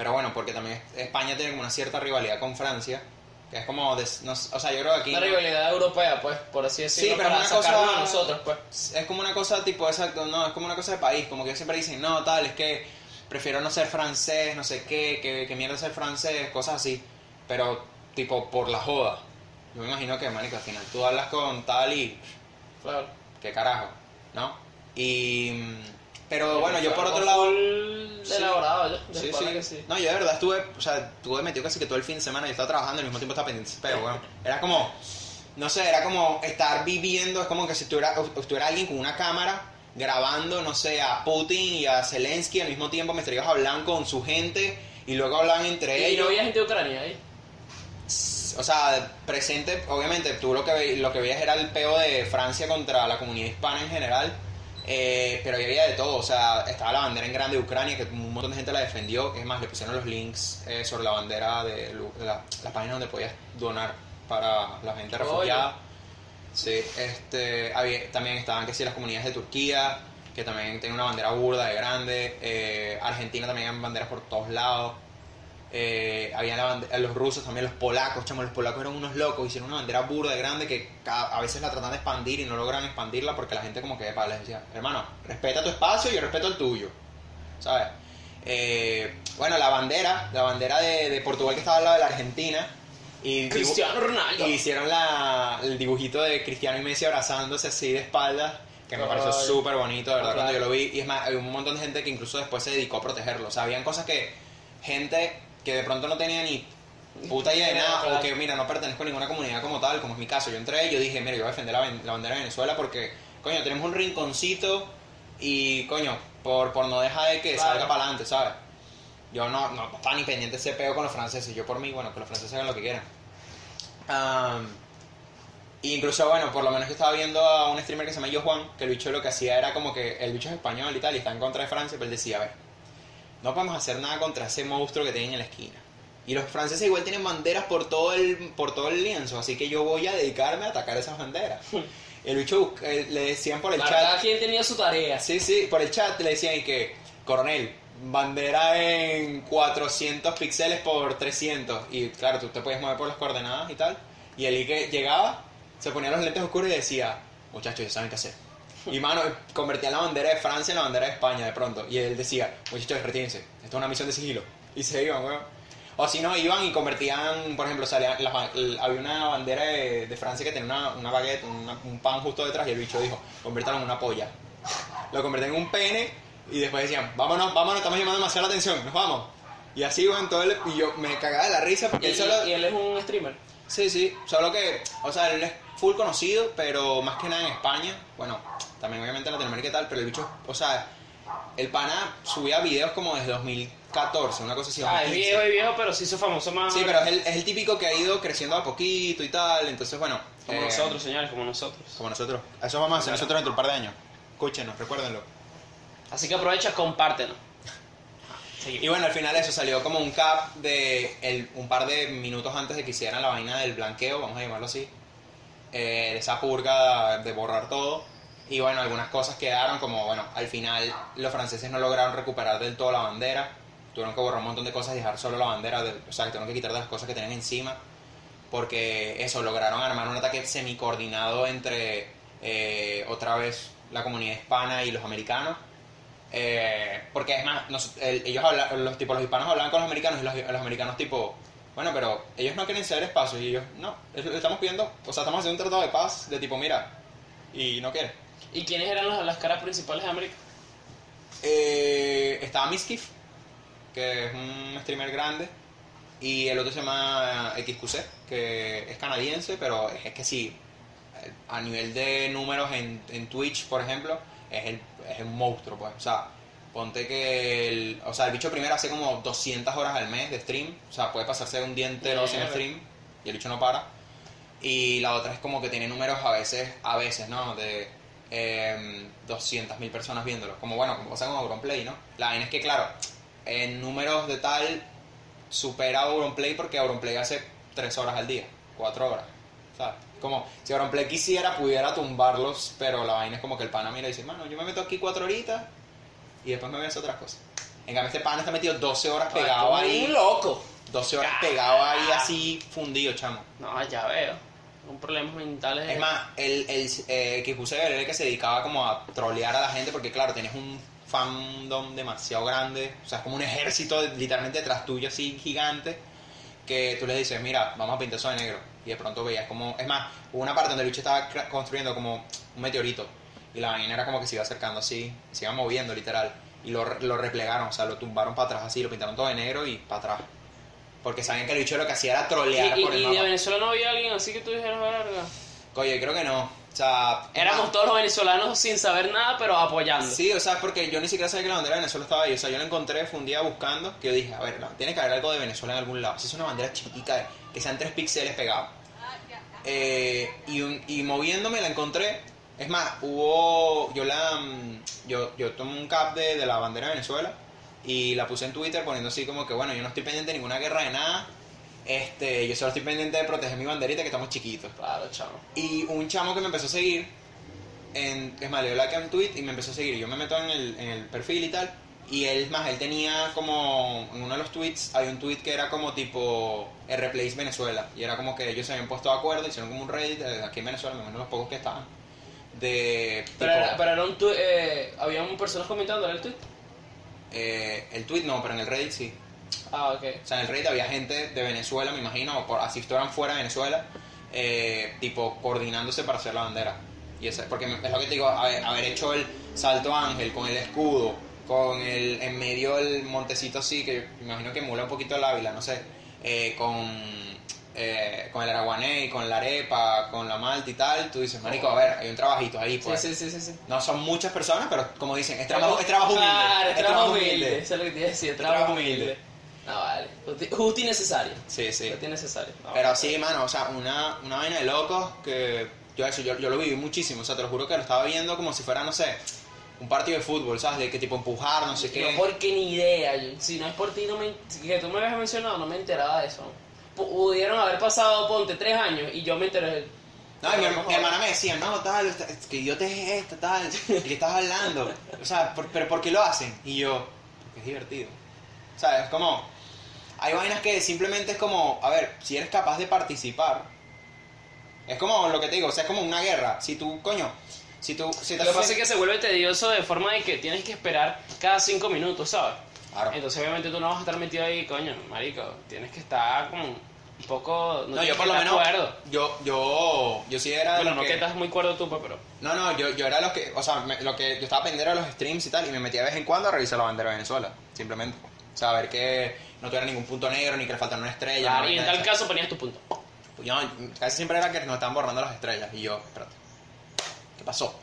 Pero bueno, porque también España tiene como una cierta rivalidad con Francia, que es como, des- no o sea, yo creo que aquí... Una rivalidad europea, pues, por así decirlo, Sí, pero para es una cosa- a nosotros, pues. es como una cosa tipo exacto, no, es como una cosa de país, como que siempre dicen, no, tal, es que prefiero no ser francés, no sé qué, que, que mierda ser francés, cosas así, pero tipo por la joda. Yo me imagino que, marico, al final tú hablas con tal y, Claro. qué carajo, ¿no? Y, mm, pero bueno, yo por otro lado... Sí. elaborado ya, Sí, sí. que sí. No, yo de verdad estuve, o sea, estuve metido casi que todo el fin de semana, yo estaba trabajando y al mismo tiempo estaba pendiente, pero bueno, era como, no sé, era como estar viviendo, es como que si estuviera, estuviera alguien con una cámara grabando, no sé, a Putin y a Zelensky al mismo tiempo, me estarías hablando con su gente y luego hablan entre Y no ellos. había gente de Ucrania ahí. O sea, presente, obviamente, tú lo que, ve- lo que veías era el peo de Francia contra la comunidad hispana en general, eh, pero ahí había de todo, o sea, estaba la bandera en grande de Ucrania, que un montón de gente la defendió, es más, le pusieron los links eh, sobre la bandera de, la, la página donde podías donar para la gente Oye. refugiada. Sí, este, había, también estaban que sí las comunidades de Turquía, que también tienen una bandera burda de grande, eh, Argentina también hay banderas por todos lados. Eh, había la los rusos también, los polacos, chamo, los polacos eran unos locos, hicieron una bandera burda de grande que cada- a veces la tratan de expandir y no logran expandirla porque la gente como que epa, les decía, hermano, respeta tu espacio y yo respeto el tuyo, ¿sabes? eh, bueno, la bandera, la bandera de, de Portugal que estaba al lado de la Argentina. Y Cristiano Ronaldo. y hicieron la, el dibujito de Cristiano y Messi abrazándose así de espaldas, que me pareció súper bonito, de verdad, Claro. cuando yo lo vi. Y es más, hay un montón de gente que incluso después se dedicó a protegerlo. O sea, habían cosas que gente que de pronto no tenía ni puta idea de nada, o que, mira, no pertenezco a ninguna comunidad como tal, como es mi caso. Yo entré y yo dije, mira, yo voy a defender la, ban- la bandera de Venezuela porque, coño, tenemos un rinconcito y, coño, por, por no dejar de que Claro. salga para adelante, ¿sabes? Yo no, no estaba ni pendiente ese peo con los franceses. Yo por mí, bueno, que los franceses hagan lo que quieran. Y incluso, bueno, por lo menos yo estaba viendo a un streamer que se llama Yo Juan, que el bicho lo que hacía era como que el bicho es español y tal, y está en contra de Francia, pero él decía, a ver, no podemos hacer nada contra ese monstruo que tienen en la esquina. Y los franceses igual tienen banderas por todo el, por todo el lienzo, así que yo voy a dedicarme a atacar esas banderas. El bicho le decían por el La chat. verdad, quien tenía su tarea. Sí, sí, por el chat le decían que, coronel, bandera en 400 píxeles por 300. Y claro, tú te puedes mover por las coordenadas y tal. Y el que llegaba, se ponía los lentes oscuros y decía, muchachos, ya saben qué hacer. Y mano, convertía la bandera de Francia en la bandera de España de pronto. Y él decía, muchachos, retírense, esto es una misión de sigilo. Y se iban, weón. O si no, iban y convertían, por ejemplo, salían las ba- el- había una bandera de, de Francia que tenía una, una baguette, una- un pan justo detrás y el bicho dijo, conviértalo en una polla. Lo convertían en un pene y después decían, vámonos, vámonos, estamos llamando demasiado la atención, nos vamos. Y así, weón, todo el... Y yo me cagaba de la risa Y, porque él solo... y él es un streamer. Sí, sí, solo que, o sea, él es full conocido, pero más que nada en España, bueno, también obviamente en Latinoamérica y tal, pero el bicho, o sea, el pana subía videos como desde 2014, una cosa así. Ah, es 2015. viejo, es viejo, pero sí hizo famoso más. Sí, pero es el, es el típico que ha ido creciendo a poquito y tal, entonces bueno. Como eh, nosotros, señores, como nosotros. Como nosotros. Eso vamos a hacer nosotros dentro de un par de años. Escúchenos, recuérdenlo. Así que aprovecha, compártenos. Y bueno, al final eso salió como un cap de un par de minutos antes de que hicieran la vaina del blanqueo, vamos a llamarlo así, eh, esa purga de borrar todo. Y bueno, algunas cosas quedaron como, bueno, al final los franceses no lograron recuperar del todo la bandera, tuvieron que borrar un montón de cosas y dejar solo la bandera, de- o sea, que tuvieron que quitar las cosas que tenían encima, porque eso, lograron armar un ataque semi-coordinado entre eh, otra vez la comunidad hispana y los americanos. Eh, porque es más, nos- el- ellos hablan, los tipos, los hispanos hablaban con los americanos y los, los americanos tipo, bueno, pero ellos no quieren ceder espacio y ellos, no, estamos pidiendo, o sea, estamos haciendo un tratado de paz de tipo, mira, y no quiere. ¿Y quiénes eran las, las caras principales de América? Eh, estaba Miskif, que es un streamer grande, y el otro se llama XQC, que es canadiense, pero es, es que sí, a nivel de números en, en Twitch, por ejemplo, es, el, es un monstruo, pues. O sea, ponte que el, o sea, el bicho primero hace como 200 horas al mes de stream, o sea, puede pasarse un día entero sin stream, y el bicho no para. Y la otra es como que tiene números a veces, a veces, ¿no? De eh, 200.000 personas viéndolo. Como bueno, como pasa con Auronplay, ¿no? La vaina es que, claro, en números de tal supera Auronplay porque Auronplay hace 3 horas al día, 4 horas. ¿Sabes? Como si Auronplay quisiera, pudiera tumbarlos, pero la vaina es como que el pana mira y dice, mano, yo me meto aquí 4 horitas y después me voy a hacer otras cosas. En cambio, este pana está metido 12 horas pegado Ah, ahí. Loco. 12 horas pegado ahí así fundido, chamo. No, ya veo. Son problemas mentales. Es más, el, el eh, Kikuse era el que se dedicaba como a trolear a la gente porque claro, tienes un fandom demasiado grande, o sea, es como un ejército de- literalmente detrás tuyo así gigante que tú les dices, mira, vamos a pintar eso de negro y de pronto veías como, es más, hubo una parte donde el bicho estaba construyendo como un meteorito y la vaina era como que se iba acercando así, se iba moviendo literal y lo, lo replegaron, o sea, lo tumbaron para atrás así, lo pintaron todo de negro y para atrás. Porque sabían que el bicho lo que hacía era ¿Y, trolear y- por el y de. Venezuela no había alguien así que tú dijeras, verga? Oye, creo que no. O sea, Éramos todos los venezolanos sin saber nada, pero apoyando. Sí, o sea, porque yo ni siquiera sabía que la bandera de Venezuela estaba ahí. O sea, yo la encontré, fue un día buscando, que yo dije, a ver, no, tiene que haber algo de Venezuela en algún lado. Si es una bandera chiquitica, que sean tres píxeles pegados. Eh, y, un- y moviéndome la encontré. Es más, hubo. Yo la. mm, Yo, yo tomé un cap de, de la bandera de Venezuela y la puse en Twitter poniendo así como que, bueno, yo no estoy pendiente de ninguna guerra de nada. Este, yo solo estoy pendiente de proteger mi banderita que estamos chiquitos. Claro, chavo. Y un chamo que me empezó a seguir, en, es más, le dio like a un tweet y me empezó a seguir. Yo me meto en el, en el perfil y tal. Y él, más, él tenía como, en uno de los tweets, hay un tweet que era como tipo Replace Venezuela. Y era como que ellos se habían puesto de acuerdo, hicieron como un Reddit eh, aquí en Venezuela, me imagino los pocos que estaban. De. Pero, tipo- era, pero era un tu- eh, habían personas comentando en el tweet. eh, el tweet no, pero en el Reddit sí. Ah, ok. O sea, en el Reddit había gente de Venezuela, me imagino, o por, así estuvieran fuera de Venezuela, eh, tipo coordinándose para hacer la bandera. Y eso, porque es lo que te digo, haber, haber hecho el salto ángel con el escudo, con el en medio el montecito así, que me imagino que emula un poquito el Ávila, no sé, eh, con, eh, con el araguané, con la arepa, con la malta y tal, tú dices, marico, a ver, hay un trabajito ahí, pues. sí, sí, sí. sí. No son muchas personas, pero como dicen, es trabajo, es trabajo humilde. Claro, es trabajo humilde. Eso es lo que te iba a decir, es trabajo humilde. No, vale. Justi, justi necesario. Sí, sí. Justi necesario. No, Pero sí, mano, o sea, una, una vaina de locos que yo eso, yo, yo lo viví muchísimo, o sea, te lo juro que lo estaba viendo como si fuera, no sé, un partido de fútbol, ¿sabes? De que tipo empujar, no sé qué. No, porque ni idea. Si no es por ti, no me, que tú me habías mencionado, no me enteraba de eso. Pu- Pudieron haber pasado, ponte, tres años y yo me enteré. No, y mi, mi hermana me decía, no, tal, que yo te es esto, tal, ¿de qué estás hablando? O sea, por- pero ¿por qué lo hacen? Y yo, porque es divertido. O sea, es como, hay vainas que simplemente es como, a ver, si eres capaz de participar, es como lo que te digo, o sea, es como una guerra. Si tú, coño, si tú... Si Lo que pasa es que se vuelve tedioso de forma de que tienes que esperar cada cinco minutos, ¿sabes? Claro. Entonces, obviamente, tú no vas a estar metido ahí, coño, marico. Tienes que estar como un poco. No, tienes yo por lo menos, cuerdo. yo, yo, yo sí era de Bueno, no que... que estás muy cuerdo tú, pues, pero. No, no, yo, yo era los que, o sea, me- lo que yo estaba pendiente era los streams y tal, y me metía de vez en cuando a revisar la bandera de Venezuela, simplemente. O sea, a ver que no tuviera ningún punto negro, ni que le faltara una estrella. Claro, no, y en de tal caso ponías tu punto. Yo, casi siempre era que nos estaban borrando las estrellas, y yo, espérate, ¿qué pasó?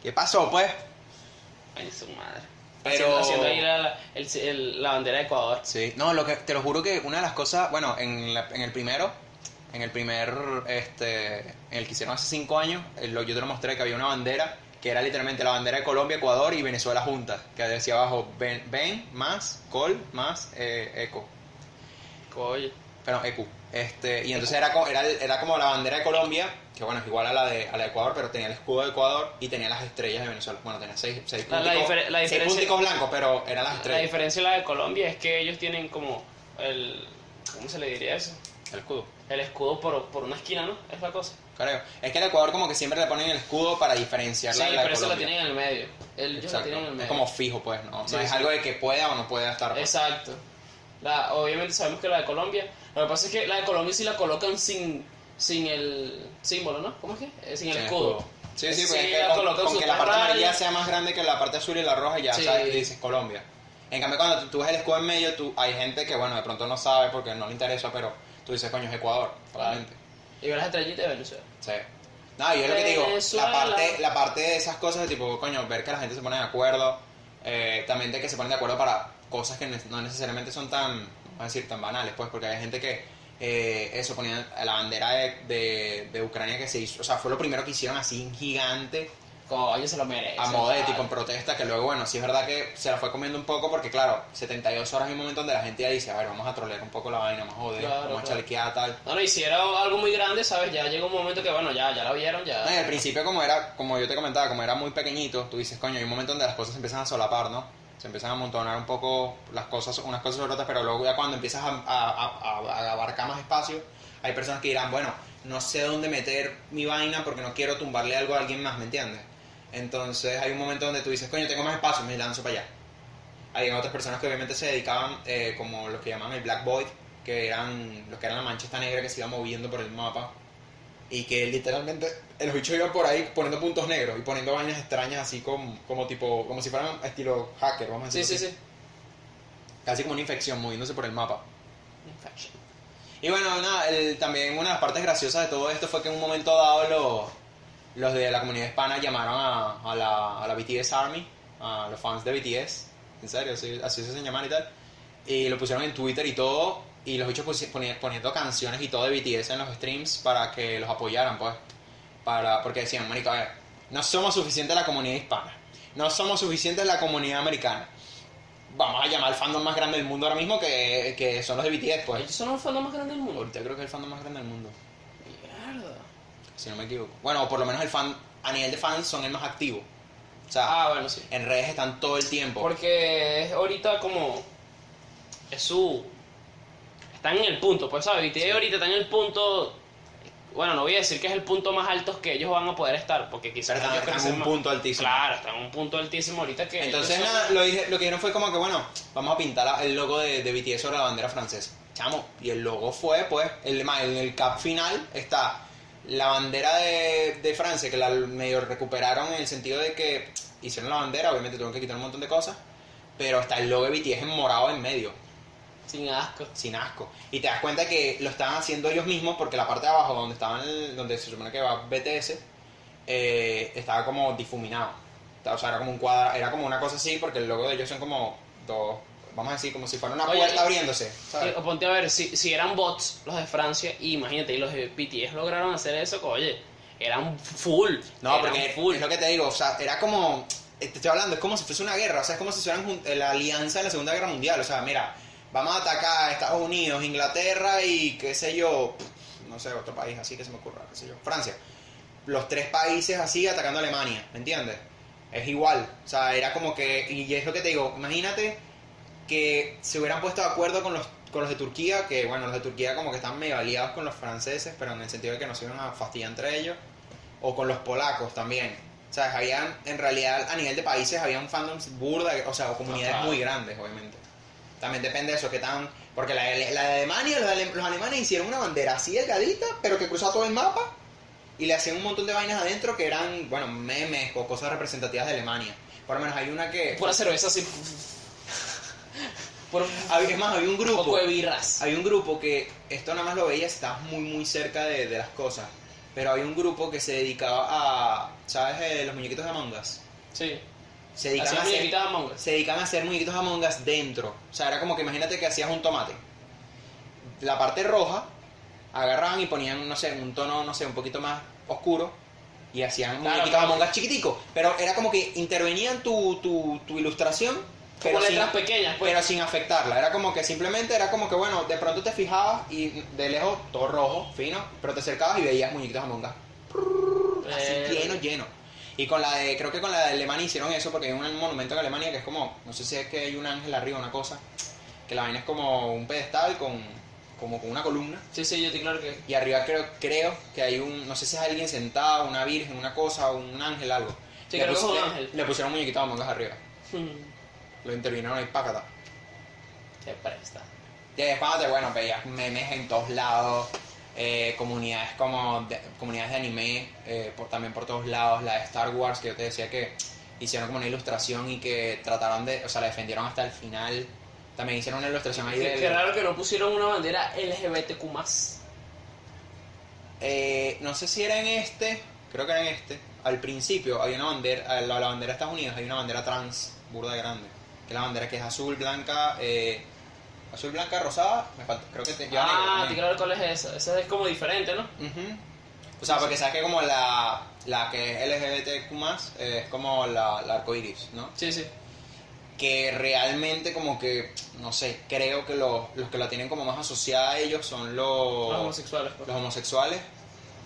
¿Qué pasó, pues? Ay, su madre. Pero- Haciendo, haciendo ahí la, la- el- el- la bandera de Ecuador. Sí, no, lo que, te lo juro que una de las cosas, bueno, en, la- en el primero, en el primer, este, en el que hicieron hace cinco años, eh, lo- yo te lo mostré que había una bandera que era literalmente la bandera de Colombia, Ecuador y Venezuela juntas, que decía abajo, ven, ven más, col, más, eh, eco, Coño. Pero EQ. Este, y entonces era, era, era como la bandera de Colombia, que bueno, es igual a la, de, a la de Ecuador, pero tenía el escudo de Ecuador y tenía las estrellas de Venezuela. Bueno, tenía seis, seis, La- la punticos, la seis punticos blancos, pero eran las La estrellas. diferencia de la de Colombia es que ellos tienen como el. ¿Cómo se le diría eso? El escudo. El escudo por, por una esquina, ¿no? Es la cosa. Creo. Es que el Ecuador como que siempre le ponen el escudo para diferenciar Sí, la de la pero eso la Colombia. tienen en el medio. Ellos la Exacto. tienen en el medio. Es como fijo, pues, ¿no? No Sí, es algo de que pueda o no pueda estar. pues. Exacto. La, obviamente sabemos que la de Colombia. Lo que pasa es que la de Colombia sí la colocan sin, sin el símbolo, ¿no? ¿Cómo es que? Eh, sin el Sin escudo. Sí, sí, Sí, porque es que la con, colocan con que la parte amarilla sea más grande que la parte azul y la roja, ya Sí. sabes, y dices Colombia. En cambio, cuando tú, tú ves el escudo en medio, tú, hay gente que, bueno, de pronto no sabe porque no le interesa, pero tú dices, coño, es Ecuador, probablemente. Y ves las estrellitas de Venezuela. Sí. No, yo lo que te digo, la parte, la parte de esas cosas, de tipo, coño, ver que la gente se pone de acuerdo, eh, también de que se ponen de acuerdo para cosas que no necesariamente son tan, a decir, tan banales, pues, porque hay gente que, eh, eso, ponían la bandera de, de, de Ucrania que se hizo, o sea, fue lo primero que hicieron así, gigante, Coño, se lo merece. a modo de claro. tipo en protesta, que luego, bueno, sí es verdad que se la fue comiendo un poco, porque claro, 72 horas hay un momento donde la gente ya dice, a ver, vamos a trolear un poco la vaina, vamos a joder, Claro, vamos a claro. chalequear, tal. No, no, y si era algo muy grande, ¿sabes? Ya llega un momento que, bueno, ya, ya la vieron, ya. No, y al principio como era, como yo te comentaba, como era muy pequeñito, tú dices, coño, hay un momento donde las cosas empiezan a solapar, ¿no? Se empiezan a amontonar un poco las cosas, unas cosas sobre otras, pero luego ya cuando empiezas a, abarcar más espacio, hay personas que dirán, bueno, no sé dónde meter mi vaina porque no quiero tumbarle algo a alguien más, ¿me entiendes? Entonces hay un momento donde tú dices, coño, tengo más espacio, me lanzo para allá. Hay otras personas que obviamente se dedicaban, eh, como los que llaman el Black Void, que eran los que eran la mancha esta negra que se iba moviendo por el mapa y que literalmente los bichos iban por ahí poniendo puntos negros y poniendo vainas extrañas así como, como tipo como si fueran estilo hacker vamos a Sí, decir sí, sí. casi como una infección moviéndose por el mapa. Infection. y bueno nada el- también una de las partes graciosas de todo esto fue que en un momento dado los, los de la comunidad hispana llamaron a, a la, a la BTS Army a los fans de BTS en serio así, así se hacen llamar y tal. Y lo pusieron en Twitter y todo y los bichos poniendo canciones y todo de BTS en los streams para que los apoyaran pues para porque decían marico a ver no somos suficientes la comunidad hispana no somos suficientes la comunidad americana vamos a llamar al fandom más grande del mundo ahora mismo que, que son los de BTS pues Ellos son los fandoms más grandes del mundo. ahorita creo que es el fandom más grande del mundo Mierda. si no me equivoco bueno por lo menos el fan a nivel de fans son el más activo o sea Ah, bueno, sí. en redes están todo el tiempo Porque es ahorita como. Es su. Están en el punto, pues, ¿sabes? BTS ahorita está en el punto. Bueno, no voy a decir que es el punto más alto que ellos van a poder estar, porque quizás Pero están- en un más. punto altísimo. Claro, están en un punto altísimo ahorita que. Entonces ellos son- nada, lo, dije- lo que dijeron fue como que bueno, vamos a pintar el logo de, de BTS sobre la bandera francesa. Chamo, y el logo fue pues, el, en el cap final está la bandera de, de Francia, que la medio recuperaron en el sentido de que hicieron la bandera, obviamente tuvieron que quitar un montón de cosas, pero está el logo de BTS en morado en medio. Sin asco. sin asco. Y te das cuenta que lo estaban haciendo ellos mismos porque la parte de abajo donde estaban el- donde se supone que va BTS eh, estaba como difuminado. O sea, era como un cuadro, era como una cosa así porque el logo de ellos son como dos, vamos a decir, como si fuera una Oye, puerta y- abriéndose. ¿sabes? Eh, Ponte a ver, si, si eran bots los de Francia, y imagínate, y los de BTS lograron hacer eso, que, oye, eran full. No, eran porque full. es lo que te digo, o sea, era como, eh, te estoy hablando, es como si fuese una guerra, o sea, es como si fueran jun- eh, la alianza de la Segunda Guerra Mundial, o sea, mira, vamos a atacar a Estados Unidos, Inglaterra y qué sé yo, no sé, otro país así que se me ocurra, qué sé yo, Francia. Los tres países así atacando a Alemania, ¿me entiendes? Es igual, o sea, era como que, y es lo que te digo, imagínate que se hubieran puesto de acuerdo con los, con los de Turquía, que bueno, los de Turquía como que están medio aliados con los franceses, pero en el sentido de que no se iban a fastidiar entre ellos o con los polacos también. O sea, habían, en realidad, a nivel de países, habían fandoms burda, o sea, o comunidades Ajá. muy grandes, obviamente. También depende de eso, que tan... Porque la, la de Alemania, los, ale- los alemanes hicieron una bandera así delgadita, pero que cruzaba todo el mapa, y le hacían un montón de vainas adentro que eran, bueno, memes o cosas representativas de Alemania. Por lo menos hay una que... Pura cerveza así. Por Había- es más, había un un grupo... poco de birras. Hay un grupo que esto nada más lo veía, estaba muy muy cerca de, de las cosas. Pero hay un grupo que se dedicaba a, ¿sabes? Eh, los muñequitos de Among Us. Sí. Se dedicaban, a hacer, Among Us. se dedicaban a hacer muñequitos de Among Us dentro. O sea, era como que imagínate que hacías un tomate. La parte roja, agarraban y ponían, no sé, un tono, no sé, un poquito más oscuro. Y hacían Claro, muñequitos claro. de Among Us chiquiticos. Pero era como que intervenían tu, tu, tu ilustración. Como Pero sin, letras pequeñas, pues. pero sin afectarla. Era como que simplemente era como que, bueno, de pronto te fijabas y de lejos todo rojo, fino, pero te acercabas y veías muñequitos Among Us. Así Eh, lleno, lleno. Y con la de, creo que con la de Alemania hicieron eso porque hay un monumento en Alemania que es como, no sé si es que hay un ángel arriba, una cosa, que la vaina es como un pedestal con, como con una columna. Sí, sí, yo estoy claro que. Y arriba creo, creo que hay un, no sé si es alguien sentado, una virgen, una cosa, un ángel, algo. Sí, le, creo que es un ángel. le pusieron un muñequito de Among Us arriba. Hmm, Lo intervinieron ahí, pácata. Te presta. Y después, de, bueno, veías memes en todos lados, eh, comunidades como de- comunidades de anime, eh, por, también por todos lados, la de Star Wars, que yo te decía que hicieron como una ilustración y que trataron de, o sea, la defendieron hasta el final. También hicieron una ilustración ahí de... qué raro que no pusieron una bandera LGBTQ. Eh, no sé si era en este, creo que era en este. Al principio había una bandera, la, la bandera de Estados Unidos, hay una bandera trans, burda grande. Que es la bandera que es azul, blanca, eh, azul, blanca, rosada, me falta, creo que te Ah, te quiero ver cuál es esa. Esa es como diferente, ¿no? O sea, porque sabes que como la, la que es LGBTQ+, eh, es como la, la arcoiris, ¿no? Sí, sí. Que realmente como que, no sé, creo que los, los que la tienen como más asociada a ellos son los, Los homosexuales, pues. los homosexuales.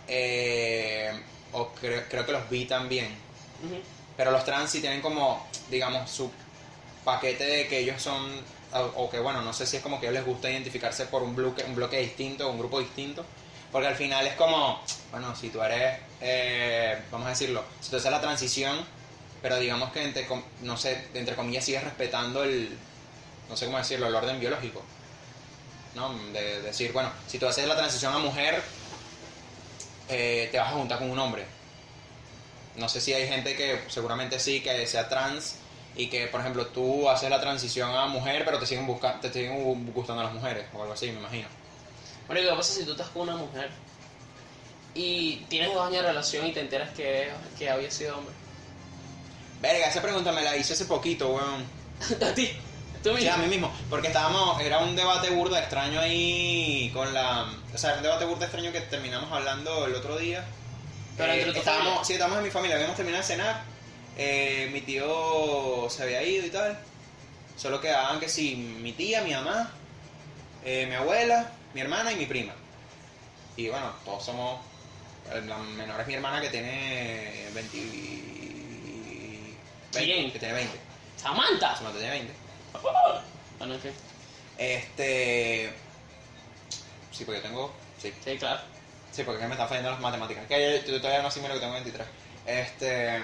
eh, o creo, creo que los bi también. Pero los trans sí tienen como, digamos, su paquete de que ellos son, o, que bueno, no sé si es como que a ellos les gusta identificarse por un bloque, un bloque distinto, un grupo distinto. Porque al final es como, bueno, si tú eres, eh, vamos a decirlo, si tú haces la transición, pero digamos que entre, no sé, entre comillas sigues respetando el, no sé cómo decirlo, el orden biológico. ¿No? De, decir, bueno, si tú haces la transición a mujer, eh, te vas a juntar con un hombre. No sé si hay gente que seguramente sí, que sea trans y que, por ejemplo, tú haces la transición a mujer, pero te siguen, busca te siguen gustando las mujeres o algo así, me imagino. Bueno, ¿y qué pasa si tú estás con una mujer y tienes dos años de relación y te enteras que, que había sido hombre? Verga, esa pregunta me la hice hace poquito, weón. ¿A ti? ¿Tú Sí, mismo? a mí mismo. Porque estábamos, era un debate burda extraño ahí con la... O sea, un debate burda extraño que terminamos hablando el otro día. Pero Eh, entre tu estábamos, familia. Sí, estábamos en mi familia, habíamos terminado de cenar. Eh, mi tío se había ido y tal. Solo quedaban que sí, mi tía, mi mamá, eh, mi abuela, mi hermana y mi prima. Y bueno, todos somos... eh, La menor es mi hermana que tiene 20... 20 Bien. que tiene 20. ¡Samantha! Samantha tiene 20. Bueno, en fin. Este. Sí, porque yo tengo. Sí. Sí, claro. Sí, porque me están fallando las matemáticas. Que yo, yo todavía no asimilo que tengo 23. Este.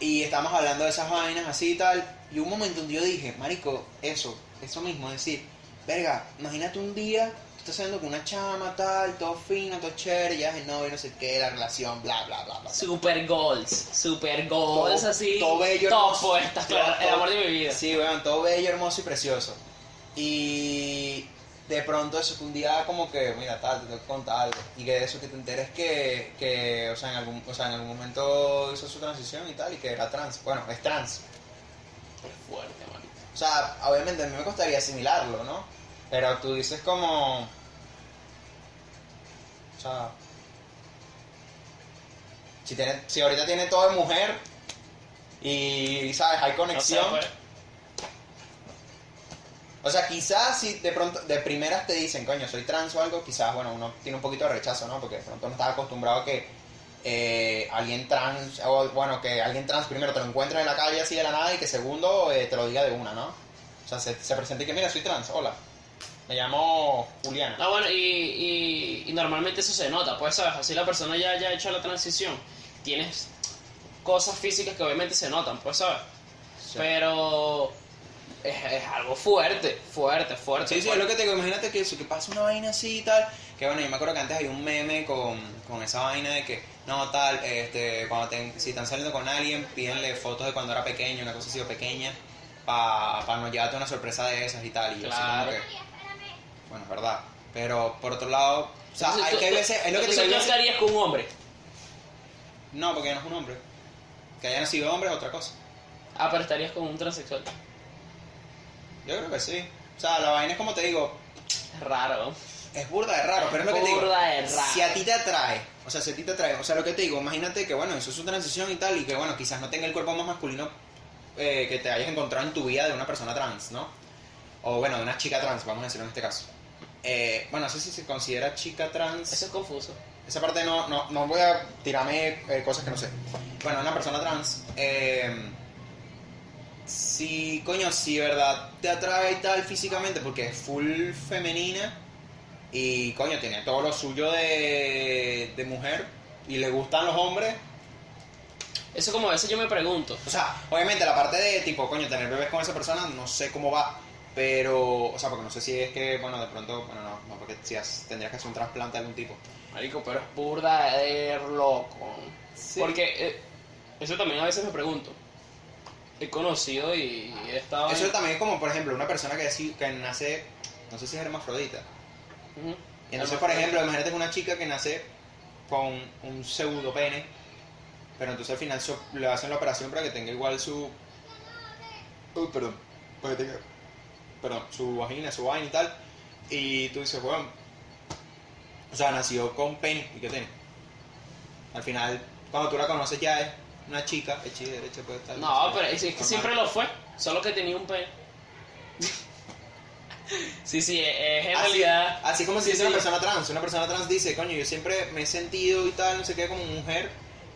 Y estábamos hablando de esas vainas así y tal. Y un momento donde yo dije, Marico, eso, eso mismo, es decir, verga, imagínate un día, tú estás saliendo con una chama, tal, todo fino, todo chévere, ya es el novio, no sé qué, la relación, bla, bla, bla, bla. Super goals, super goals Todo- así. todo bello, Top hermoso. puestas, Todo- claro, el todo- amor de mi vida. Sí, weón, todo bello, hermoso y precioso. Y de pronto eso que un día como que, mira, tal, te tengo que contar algo. Y que de eso que te enteres que, que o, sea, en algún, o sea, en algún momento hizo su transición y tal, y que era trans. Bueno, es trans. Qué fuerte, marico. O sea, obviamente a mí me costaría asimilarlo, ¿no? Pero tú dices como... O sea... Si, tiene, si ahorita tiene todo de mujer y, ¿sabes? Hay conexión... pues. O sea, quizás si de pronto, de primeras te dicen, coño, soy trans o algo, quizás, bueno, uno tiene un poquito de rechazo, ¿no? Porque de pronto no estás acostumbrado a que eh, alguien trans, o bueno, que alguien trans primero te lo encuentre en la calle así de la nada y que segundo eh, te lo diga de una, ¿no? O sea, se, se presenta y que, mira, soy trans, hola, me llamo Juliana. Ah, bueno, y, y, y normalmente eso se nota, pues, ¿sabes? Así la persona ya, ya ha hecho la transición. Tienes cosas físicas que obviamente se notan, pues, ¿sabes? Sí. Pero es, es algo fuerte, fuerte, fuerte. Sí, sí, es lo que te digo, imagínate que eso, que pasa una vaina así y tal, que bueno, yo me acuerdo que antes había un meme con, con esa vaina de que, no, tal, este, cuando te- si están saliendo con alguien, pídenle fotos de cuando era pequeño, una cosa así o pequeña, para no llevarte una sorpresa de esas y tal, y yo así como Claro. que, bueno, es verdad, pero por otro lado, o sea, Entonces, hay tú- que hay tú- veces, es lo que te digo, ¿qué hay veces- harías con un hombre? no, porque ya no es un hombre, que haya nacido hombre es otra cosa, Ah, pero estarías con un transexual. Yo creo que sí, o sea, la vaina es como te digo, raro. Es burda de raro, pero es lo que te digo. Burda de raro. Si a ti te atrae, o sea, si a ti te atrae, o sea, lo que te digo, imagínate que, bueno, eso es su transición y tal, y que, bueno, quizás no tenga el cuerpo más masculino eh, que te hayas encontrado en tu vida de una persona trans, ¿no? O, bueno, de una chica trans, vamos a decirlo en este caso. Eh, bueno, no sé si se considera chica trans. Eso es confuso. Esa parte no, no, no voy a tirarme eh, cosas que no sé. Bueno, una persona trans, eh, si, coño, si verdad te atrae y tal físicamente, porque es full femenina y, coño, tiene todo lo suyo de, de mujer y le gustan los hombres. Eso como a veces yo me pregunto. O sea, obviamente la parte de, tipo, coño, tener bebés con esa persona, no sé cómo va. Pero, o sea, porque no sé si es que, bueno, de pronto, bueno, no, no porque si has- tendrías que hacer un trasplante de algún tipo. Marico, pero es burda de loco. Sí. Porque eh, eso también a veces me pregunto. He conocido y he estado. en- Eso también es como, por ejemplo, una persona que, que nace, no sé si es hermafrodita. Y entonces, por ejemplo, imagínate que una chica que nace con un pseudo pene, pero entonces al final so- le hacen la operación para que tenga igual su. Uy, perdón. Para que tenga. Perdón, su vagina, su vaina y tal. Y tú dices, bueno. O sea, nació con pene. ¿Y qué tiene? Al final, cuando tú la conoces, ya es una chica, hecha y derecha, puede estar. No, pero es, es que siempre lo fue. Solo que tenía un pene. sí, sí, es, es en Así, realidad. así como si Sí, sí. una persona trans. Una persona trans dice, coño, yo siempre me he sentido y tal, no sé qué, como mujer,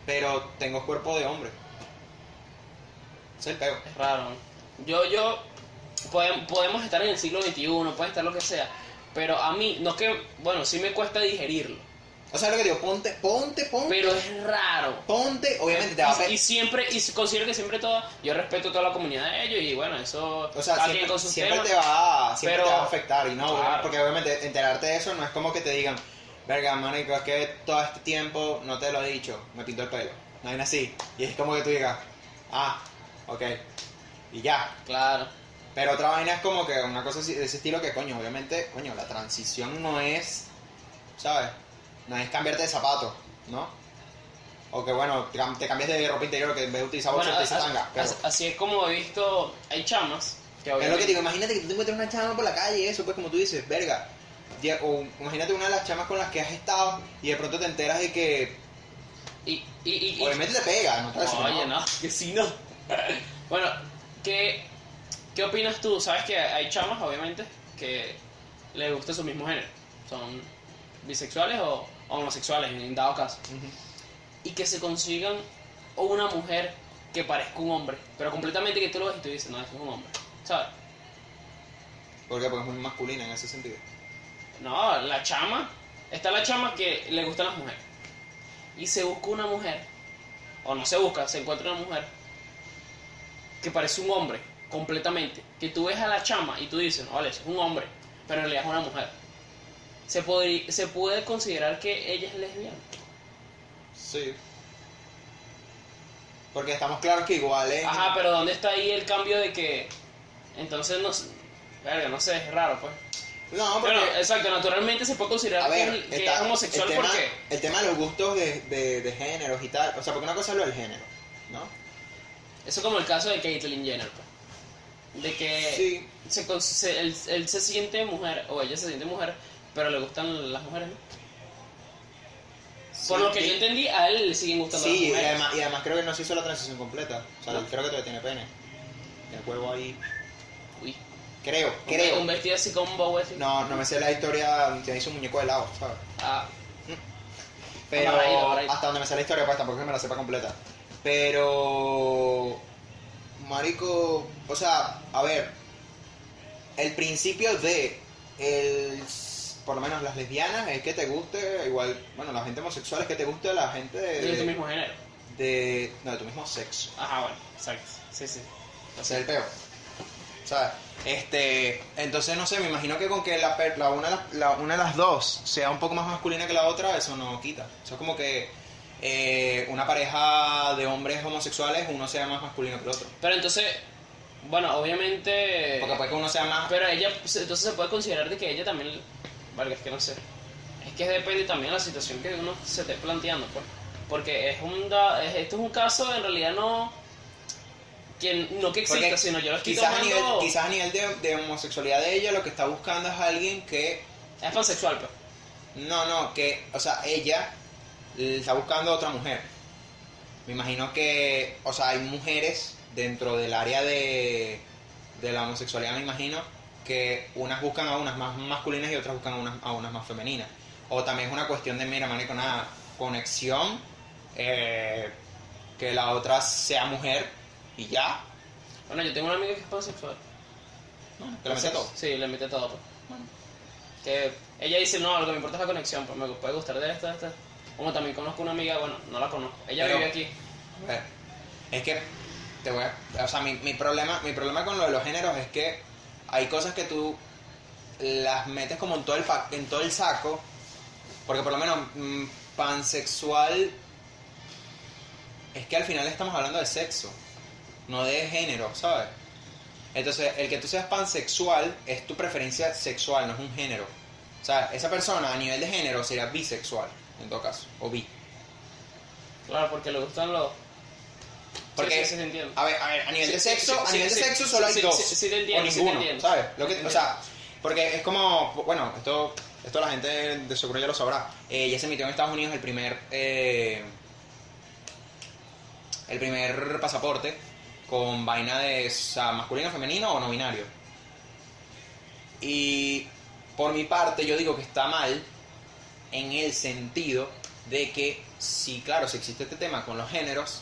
pero tengo cuerpo de hombre. Es el peo. Es raro. Yo, yo. podem- podemos estar en el siglo XXI, puede estar lo que sea. Pero a mí, no es que. Bueno, sí me cuesta digerirlo. O sea, lo que digo, ponte, ponte, ponte, Pero es raro. ponte, obviamente te va a y, y siempre, y considero que siempre toda, yo respeto toda la comunidad de ellos y bueno, eso, O sea, siempre, quien con sus siempre temas. te va, siempre pero- te va a afectar y no, Claro. porque obviamente enterarte de eso no es como que te digan, verga, manico, es que todo este tiempo no te lo he dicho, me pinto el pelo. No hay nada así. Y es como que tú digas, ah, ok, y ya. Claro. Pero otra vaina es como que una cosa de ese estilo que, coño, obviamente, coño, la transición no es, ¿sabes? No es cambiarte de zapato, ¿no? O que, bueno, te cam- te cambias de ropa interior que en vez de utilizar Bueno, boxer te as- tanga. Pero as- así es como he visto, hay chamas que es lo que te digo, imagínate que tú te encuentras una chama por la calle y eso, pues como tú dices, verga. O imagínate una de las chamas con las que has estado y de pronto te enteras de que y, y, y- y- obviamente te pega, no te decir, Oye, no, que sí no. bueno, ¿qué, ¿qué opinas tú? Sabes que hay chamas, obviamente, que les gusta su mismo género. Son bisexuales o homosexuales, en dado caso. Y que se consigan o una mujer que parezca un hombre, pero completamente que tú lo ves y tú dices, no, eso es un hombre. ¿Sabes? ¿Por qué? Porque es muy masculina en ese sentido. No, la chama está la chama que le gustan las mujeres. Y se busca una mujer, o no se busca, se encuentra una mujer que parece un hombre completamente. Que tú ves a la chama y tú dices, no, vale, eso es un hombre, pero en realidad es una mujer. Se, podri- se puede considerar que ella es lesbiana. Sí. Porque estamos claros que igual es. Ajá, pero ¿dónde está ahí el cambio de que... Entonces, no sé, verga, no sé, es raro, pues. No, porque. Pero, exacto, naturalmente se puede considerar ver, que, está es homosexual el tema, porque... el tema de los gustos de, de, de géneros y tal. O sea, porque una cosa es lo del género, ¿no? Eso es como el caso de Caitlyn Jenner, pues. De que Sí. se, se- él, él se siente mujer, o ella se siente mujer, pero le gustan las mujeres, ¿no? Por Sí, lo que y- yo entendí, a él le siguen gustando Sí, las y mujeres. además, y además creo que no se hizo la transición completa. O sea, No. creo que todavía tiene pene. Tiene huevo ahí. Uy, Creo, un- creo. Un vestido así con un bow así. No, no me sé la historia, te hizo un muñeco de helado, ¿sabes? Ah, Pero Amarradito, amarradito. hasta donde me sé la historia, pues tampoco es que me la sepa completa. Pero, marico, o sea, a ver, el principio de, el, por lo menos las lesbianas, es que te guste, igual, bueno, la gente homosexual es que te guste la gente de, de tu mismo género. de, no, de tu mismo sexo. Ajá, bueno, exacto. Sí, sí. Ese es el peo. ¿Sabes? Este, entonces no sé, me imagino que con que la, la una, la- una de las dos sea un poco más masculina que la otra, eso no quita. Eso es como que eh, una pareja de hombres homosexuales, uno sea más masculino que el otro. Pero entonces, bueno, obviamente... Porque puede que uno sea más... Pero ella, entonces se puede considerar de que ella también, vale, es que no sé. Es que depende también de la situación que uno se esté planteando, pues. Porque es un, da- es- esto es un caso, en realidad no, que no que exista, porque sino yo lo estoy quizás, a nivel, quizás a nivel de, de homosexualidad de ella lo que está buscando es alguien que... es pansexual, pues. No, no, que, o sea, ella está buscando a otra mujer. Me imagino que, o sea, hay mujeres dentro del área de, de la homosexualidad, me imagino, que unas buscan a unas más masculinas y otras buscan a unas, a unas más femeninas. O también es una cuestión de, mira, con una conexión, eh, que la otra sea mujer y ya. Bueno, yo tengo una amiga que es pansexual. Bueno, que lo mete todo. Sí, le mete todo, pues. Que ella dice, no, lo que me importa es la conexión, pues me puede gustar de esta, de esta. Como también conozco una amiga, bueno, no la conozco. Ella Pero- vive aquí. Es que te voy a, o sea, mi, mi problema, mi problema con lo de los géneros es que hay cosas que tú las metes como en todo el en todo el saco, porque por lo menos mm, pansexual es que al final estamos hablando de sexo, no de género, ¿sabes? Entonces, el que tú seas pansexual es tu preferencia sexual, no es un género. O sea, esa persona a nivel de género sería bisexual, en todo caso, o bi. Claro, porque le gustan los... Porque, sí, sí, sí, entiendo. a ver, a ver, a nivel Sí, de sí, sexo, sí, a sí, nivel sí, de sexo solo hay sí, dos. sí, sí, te entiendo, o sí, te ninguno. ¿sabes? Lo que, o sea, porque es como, bueno, esto, esto la gente de seguro ya lo sabrá. Eh, ya se emitió en Estados Unidos el primer, eh, el primer pasaporte con vaina de o sea, masculino, femenino o no binario. Y por mi parte yo digo que está mal en el sentido de que si, claro, si existe este tema con los géneros,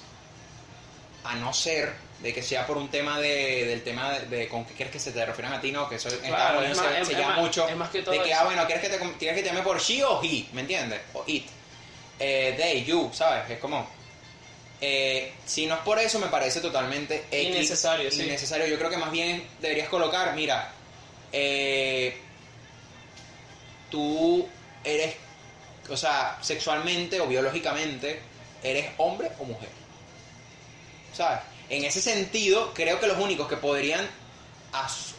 a no ser de que sea por un tema de, del tema de, de con qué quieres que se te refieran a ti, no, que eso en Claro, es más- se, es- se es llama más- mucho es más que todo de que, eso. ah, bueno, ¿quieres que te, quieres que te llame por she o he? ¿Me entiendes? O it. Eh, they, you, ¿sabes? Es como... eh, si no es por eso, me parece totalmente X, Innecesario, sí. innecesario. Yo creo que más bien deberías colocar, mira, eh, tú eres, o sea, sexualmente o biológicamente, eres hombre o mujer. En ese sentido, creo que los únicos que podrían...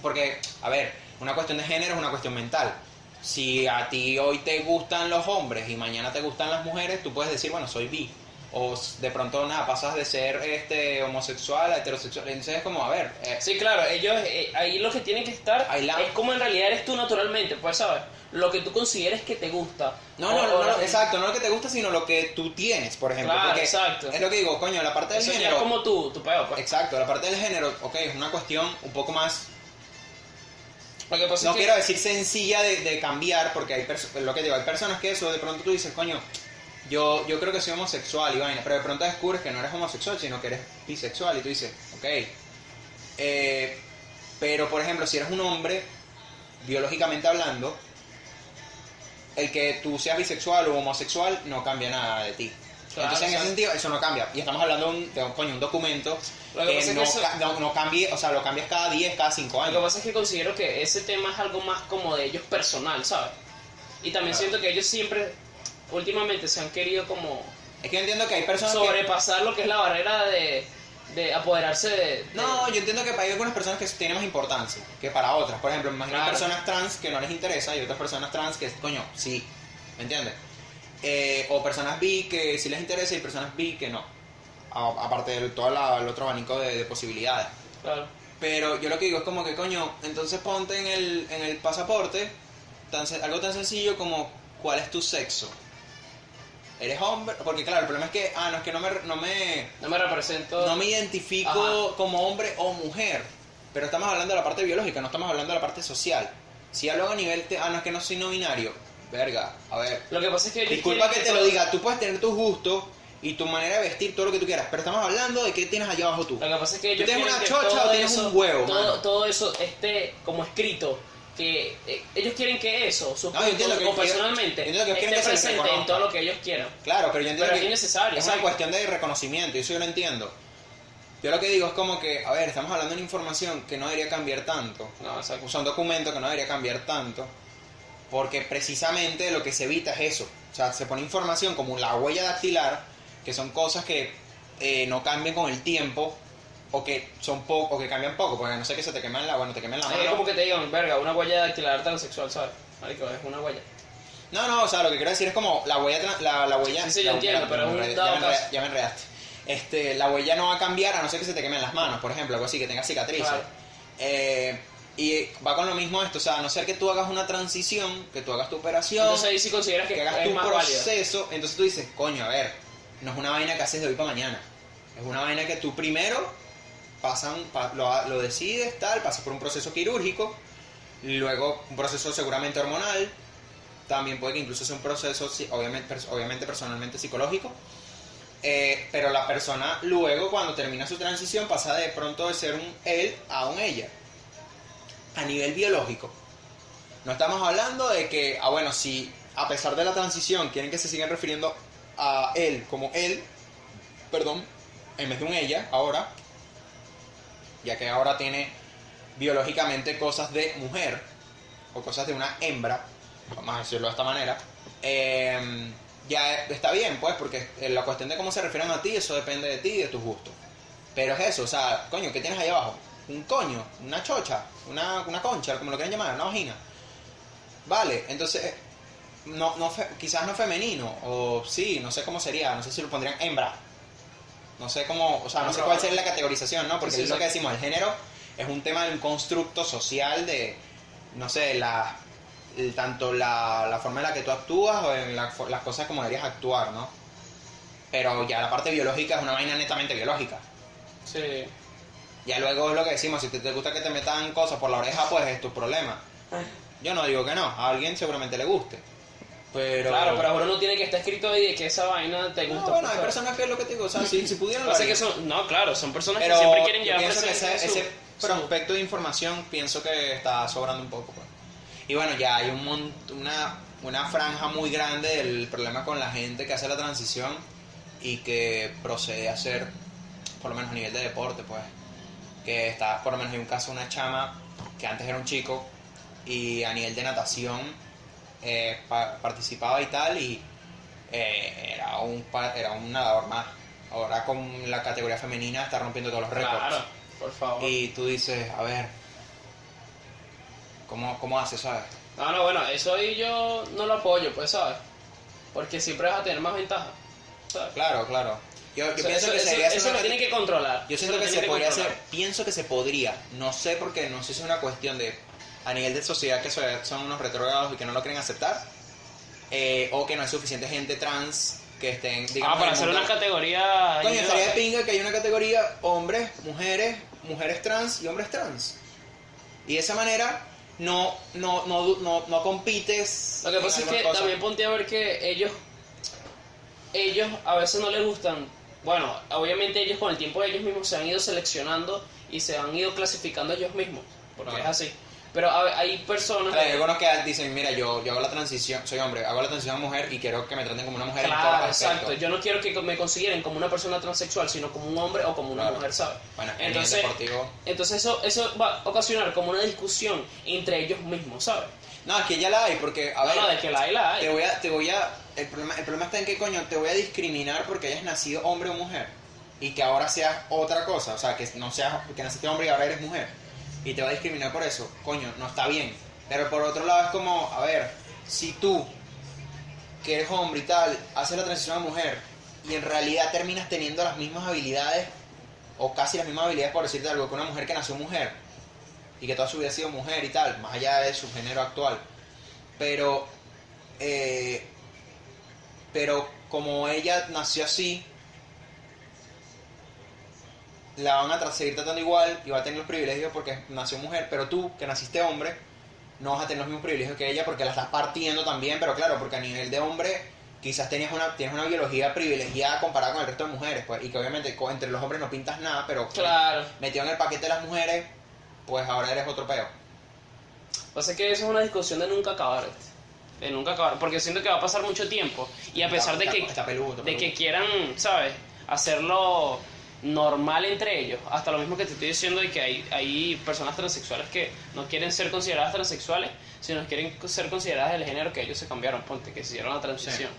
Porque, a ver, una cuestión de género es una cuestión mental. Si a ti hoy te gustan los hombres y mañana te gustan las mujeres, tú puedes decir, bueno, soy bi. O de pronto, nada, pasas de ser este homosexual a heterosexual. Entonces es como, a ver, eh, Sí, claro, ellos eh, ahí lo que tienen que estar la- es como en realidad eres tú naturalmente, pues sabes, lo que tú consideres que te gusta. No, no, no, no, exacto, no lo que te gusta, sino lo que tú tienes, por ejemplo. Claro, exacto. Es lo que digo, coño, la parte del Eso ya género. es como tú, tu peo, pues. Exacto, la parte del género, ok, es una cuestión un poco más. Lo que pasa No es que- quiero decir sencilla de, de cambiar, porque hay lo que digo, hay personas que eso de pronto tú dices, coño, yo, yo creo que soy homosexual y vaina, pero de pronto descubres que no eres homosexual, sino que eres bisexual y tú dices, ok. Eh, pero por ejemplo, si eres un hombre, biológicamente hablando, el que tú seas bisexual o homosexual no cambia nada de ti. Claro, Entonces, en ese sentido, eso no cambia. Y estamos hablando de un, de un- coño, un documento Lo que pasa es no, que eso- no, no cambie, o sea, lo cambias cada 10, cada 5 Lo que años. pasa es que considero que ese tema es algo más como de ellos personal, ¿sabes? Y también Claro. siento que ellos siempre, últimamente, se han querido como Es que yo entiendo que hay personas que... sobrepasar lo que es la barrera de, de apoderarse de... de- No, yo entiendo que hay algunas personas que tienen más importancia que para otras. Por ejemplo, me imagino Claro. personas trans que no les interesa y otras personas trans que, coño, sí. ¿Me entiendes? Eh, o personas bi que sí les interesa y personas bi que no. A- aparte de todo la- el otro abanico de, de posibilidades. Claro. Pero yo lo que digo es como que, coño, entonces ponte en el, en el pasaporte tan, algo tan sencillo como cuál es tu sexo. ¿Eres hombre? Porque claro, el problema es que, ah, no, es que no me, no me, No me represento... no me identifico Ajá. como hombre o mujer. Pero estamos hablando de la parte biológica, no estamos hablando de la parte social. Si hablo a nivel, te- ah, no, es que no soy no binario. Verga, a ver. Lo que pasa es que Disculpa que te lo diga, tú puedes tener tus gustos y tu manera de vestir, todo lo que tú quieras, pero estamos hablando de qué tienes allá abajo tú. Lo que pasa es que ellos tienes una chocha o tienes eso, un huevo, todo, mano? todo eso esté como escrito. Que eh, ellos quieren que eso, sus No, que- o personalmente, yo que esté que presente en todo lo que ellos quieran. Claro, pero yo entiendo Pero es que innecesario, es una cuestión de reconocimiento, y eso yo lo entiendo. Yo lo que digo es como que, a ver, estamos hablando de una información que no debería cambiar tanto. No. O sea, un documento que no debería cambiar tanto. Porque precisamente lo que se evita es eso. O sea, se pone información como la huella dactilar, que son cosas que eh, no cambian con el tiempo, o que son poco, o que cambian poco, porque no sé que se te queman la, bueno, te queman la Es mano. como que te digan, verga, una huella dactilar transexual, ¿sabes? Marico, es una huella. No, no, o sea, lo que quiero decir es como la huella, la, la huella. Sí, sí, yo entiendo, pero es un dado ya, me enredé- caso. ya me enredaste. Este, la huella no va a cambiar a no ser que se te quemen las manos, por ejemplo, algo así, que tengas cicatrices. Claro. Eh, y va con lo mismo esto, o sea, a no ser que tú hagas una transición, que tú hagas tu operación, Entonces ahí sí consideras que, que hagas es tu más válido. proceso, entonces tú dices, coño, a ver, no es una vaina que haces de hoy para mañana. Es una vaina que tú primero pasan, pa- lo, lo decides, tal, pasas por un proceso quirúrgico, luego un proceso seguramente hormonal, también puede que incluso sea un proceso, obviamente, obviamente personalmente psicológico, eh, pero la persona luego cuando termina su transición pasa de pronto de ser un él a un ella, a nivel biológico. No estamos hablando de que, ah bueno, si a pesar de la transición quieren que se sigan refiriendo a él como él, perdón, en vez de un ella, ahora, ya que ahora tiene biológicamente cosas de mujer o cosas de una hembra, vamos a decirlo de esta manera, eh, ya está bien, pues, porque la cuestión de cómo se refieren a ti, eso depende de ti y de tus gustos. Pero es eso, o sea, coño, ¿qué tienes ahí abajo? Un coño, una chocha, una, una concha, como lo quieran llamar, una vagina. Vale, entonces, no, no quizás no femenino, o sí, no sé cómo sería, no sé si lo pondrían hembra. No sé cómo, o sea, no sé cuál sería la categorización, ¿no? Porque Sí, sí, es lo que decimos, el género es un tema de un constructo social de, no sé, la, el- tanto la, la forma en la que tú actúas o en la las cosas como deberías actuar, ¿no? Pero ya la parte biológica es una vaina netamente biológica. Sí. Ya luego es lo que decimos, si te, te gusta que te metan cosas por la oreja, pues es tu problema. Yo no digo que no, a alguien seguramente le guste. Pero... Claro, pero ahora no tiene que estar escrito ahí de que esa vaina te No, gusta. bueno, por hay personas que es lo que te digo, o sea, si, si pudieran lo que son, no, claro, son personas Pero que siempre quieren llevar pienso que ese, su- ese su- prospecto de información pienso que está sobrando un poco. pues. Y bueno, ya hay un mon- una, una franja muy grande del problema con la gente que hace la transición y que procede a hacer, por lo menos a nivel de deporte, pues, que está, por lo menos hay un caso, una chama que antes era un chico y a nivel de natación eh, pa- participaba y tal y eh, era, un, era un nadador más. Ahora con la categoría femenina está rompiendo todos los récords. Claro, por favor. Y tú dices, a ver, ¿cómo, cómo hace, sabes? No, no, bueno, eso ahí yo no lo apoyo, pues, ¿sabes? Porque siempre vas a tener más ventaja. ¿sabes? Claro, claro. Yo, yo O sea, pienso eso, que eso- sería eso una lo cate- tiene que controlar. Yo Eso siento que se podría hacer, pienso que se podría, no sé porque no sé si es una cuestión de a nivel de sociedad que so- son unos retrógrados y que no lo quieren aceptar, eh, o que no hay suficiente gente trans que estén, digamos, Ah, para hacer mundo- una categoría. Coño, estaría de pinga que hay una categoría hombres, mujeres, mujeres trans y hombres trans. Y de esa manera no, no, no, no, no compites. Lo que pasa es que también ponte a ver que ellos, ellos a veces no les gustan. Bueno, obviamente ellos con el tiempo ellos mismos se han ido seleccionando y se han ido clasificando ellos mismos, porque Ah. es así. Pero hay personas... Hay algunos que dicen, mira, yo, yo hago la transición, soy hombre, hago la transición a mujer y quiero que me traten como una mujer en todos Claro, los aspectos. exacto. Yo no quiero que me consideren como una persona transexual, sino como un hombre o como una Claro. mujer, ¿sabes? Bueno, en entonces, deportivo... entonces eso, eso va a ocasionar como una discusión entre ellos mismos, ¿sabes? No, es que ya la hay, porque, a ver, no, de que la hay, la hay. te voy a, te voy a, el problema, el problema está en que, coño, te voy a discriminar porque hayas nacido hombre o mujer y que ahora seas otra cosa, o sea, que no seas, que naciste hombre y ahora eres mujer y te va a discriminar por eso, coño, no está bien. Pero por otro lado es como, a ver, si tú, que eres hombre y tal, haces la transición a mujer y en realidad terminas teniendo las mismas habilidades o casi las mismas habilidades, por decirte algo, que una mujer que nació mujer y que toda su vida ha sido mujer y tal, más allá de su género actual. Pero, eh, pero como ella nació así, la van a seguir tratando igual y va a tener los privilegios porque nació mujer, pero tú, que naciste hombre, no vas a tener los mismos privilegios que ella porque la estás partiendo también, pero claro, porque a nivel de hombre quizás tenías una, tienes una biología privilegiada comparada con el resto de mujeres, pues, y que obviamente entre los hombres no pintas nada, pero Claro. metido en el paquete de las mujeres, pues ahora eres otro peo. Pasa que eso es una discusión de nunca acabar, de nunca acabar, porque siento que va a pasar mucho tiempo y a pesar de Está- que está peludo, está de que quieran, ¿sabes? Hacerlo normal entre ellos, hasta lo mismo que te estoy diciendo de que hay, hay personas transexuales que no quieren ser consideradas transexuales, sino quieren ser consideradas del género que ellos se cambiaron, ponte, que se hicieron la transición.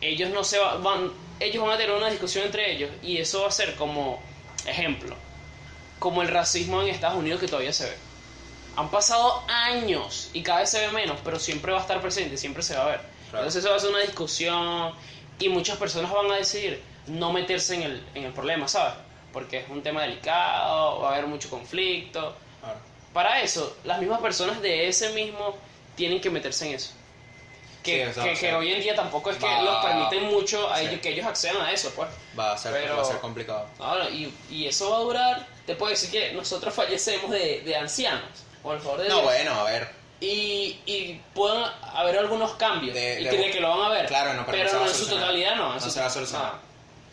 Ellos no se va- van, ellos van a tener una discusión entre ellos y eso va a ser como ejemplo, como el racismo en Estados Unidos que todavía se ve. Han pasado años y cada vez se ve menos, pero siempre va a estar presente, siempre se va a ver. Claro. Entonces eso va a ser una discusión y muchas personas van a decidir no meterse en el, en el problema, ¿sabes? Porque es un tema delicado, va a haber mucho conflicto. Claro. Para eso, las mismas personas de ese mismo tienen que meterse en eso. Que, Sí, que, que hoy en día tampoco es que va- los permiten mucho a sí. ellos, que ellos accedan a eso, pues. Va a ser, Pero- va a ser complicado. Ahora, y, y eso va a durar, te puedo decir que nosotros fallecemos de, de ancianos, por favor de No, Dios. bueno, a ver. Y, y pueden haber algunos cambios, De- y de- que, de que lo van a ver. Claro, no, pero no se no en su totalidad no. en No su- se va a solucionar. Nada,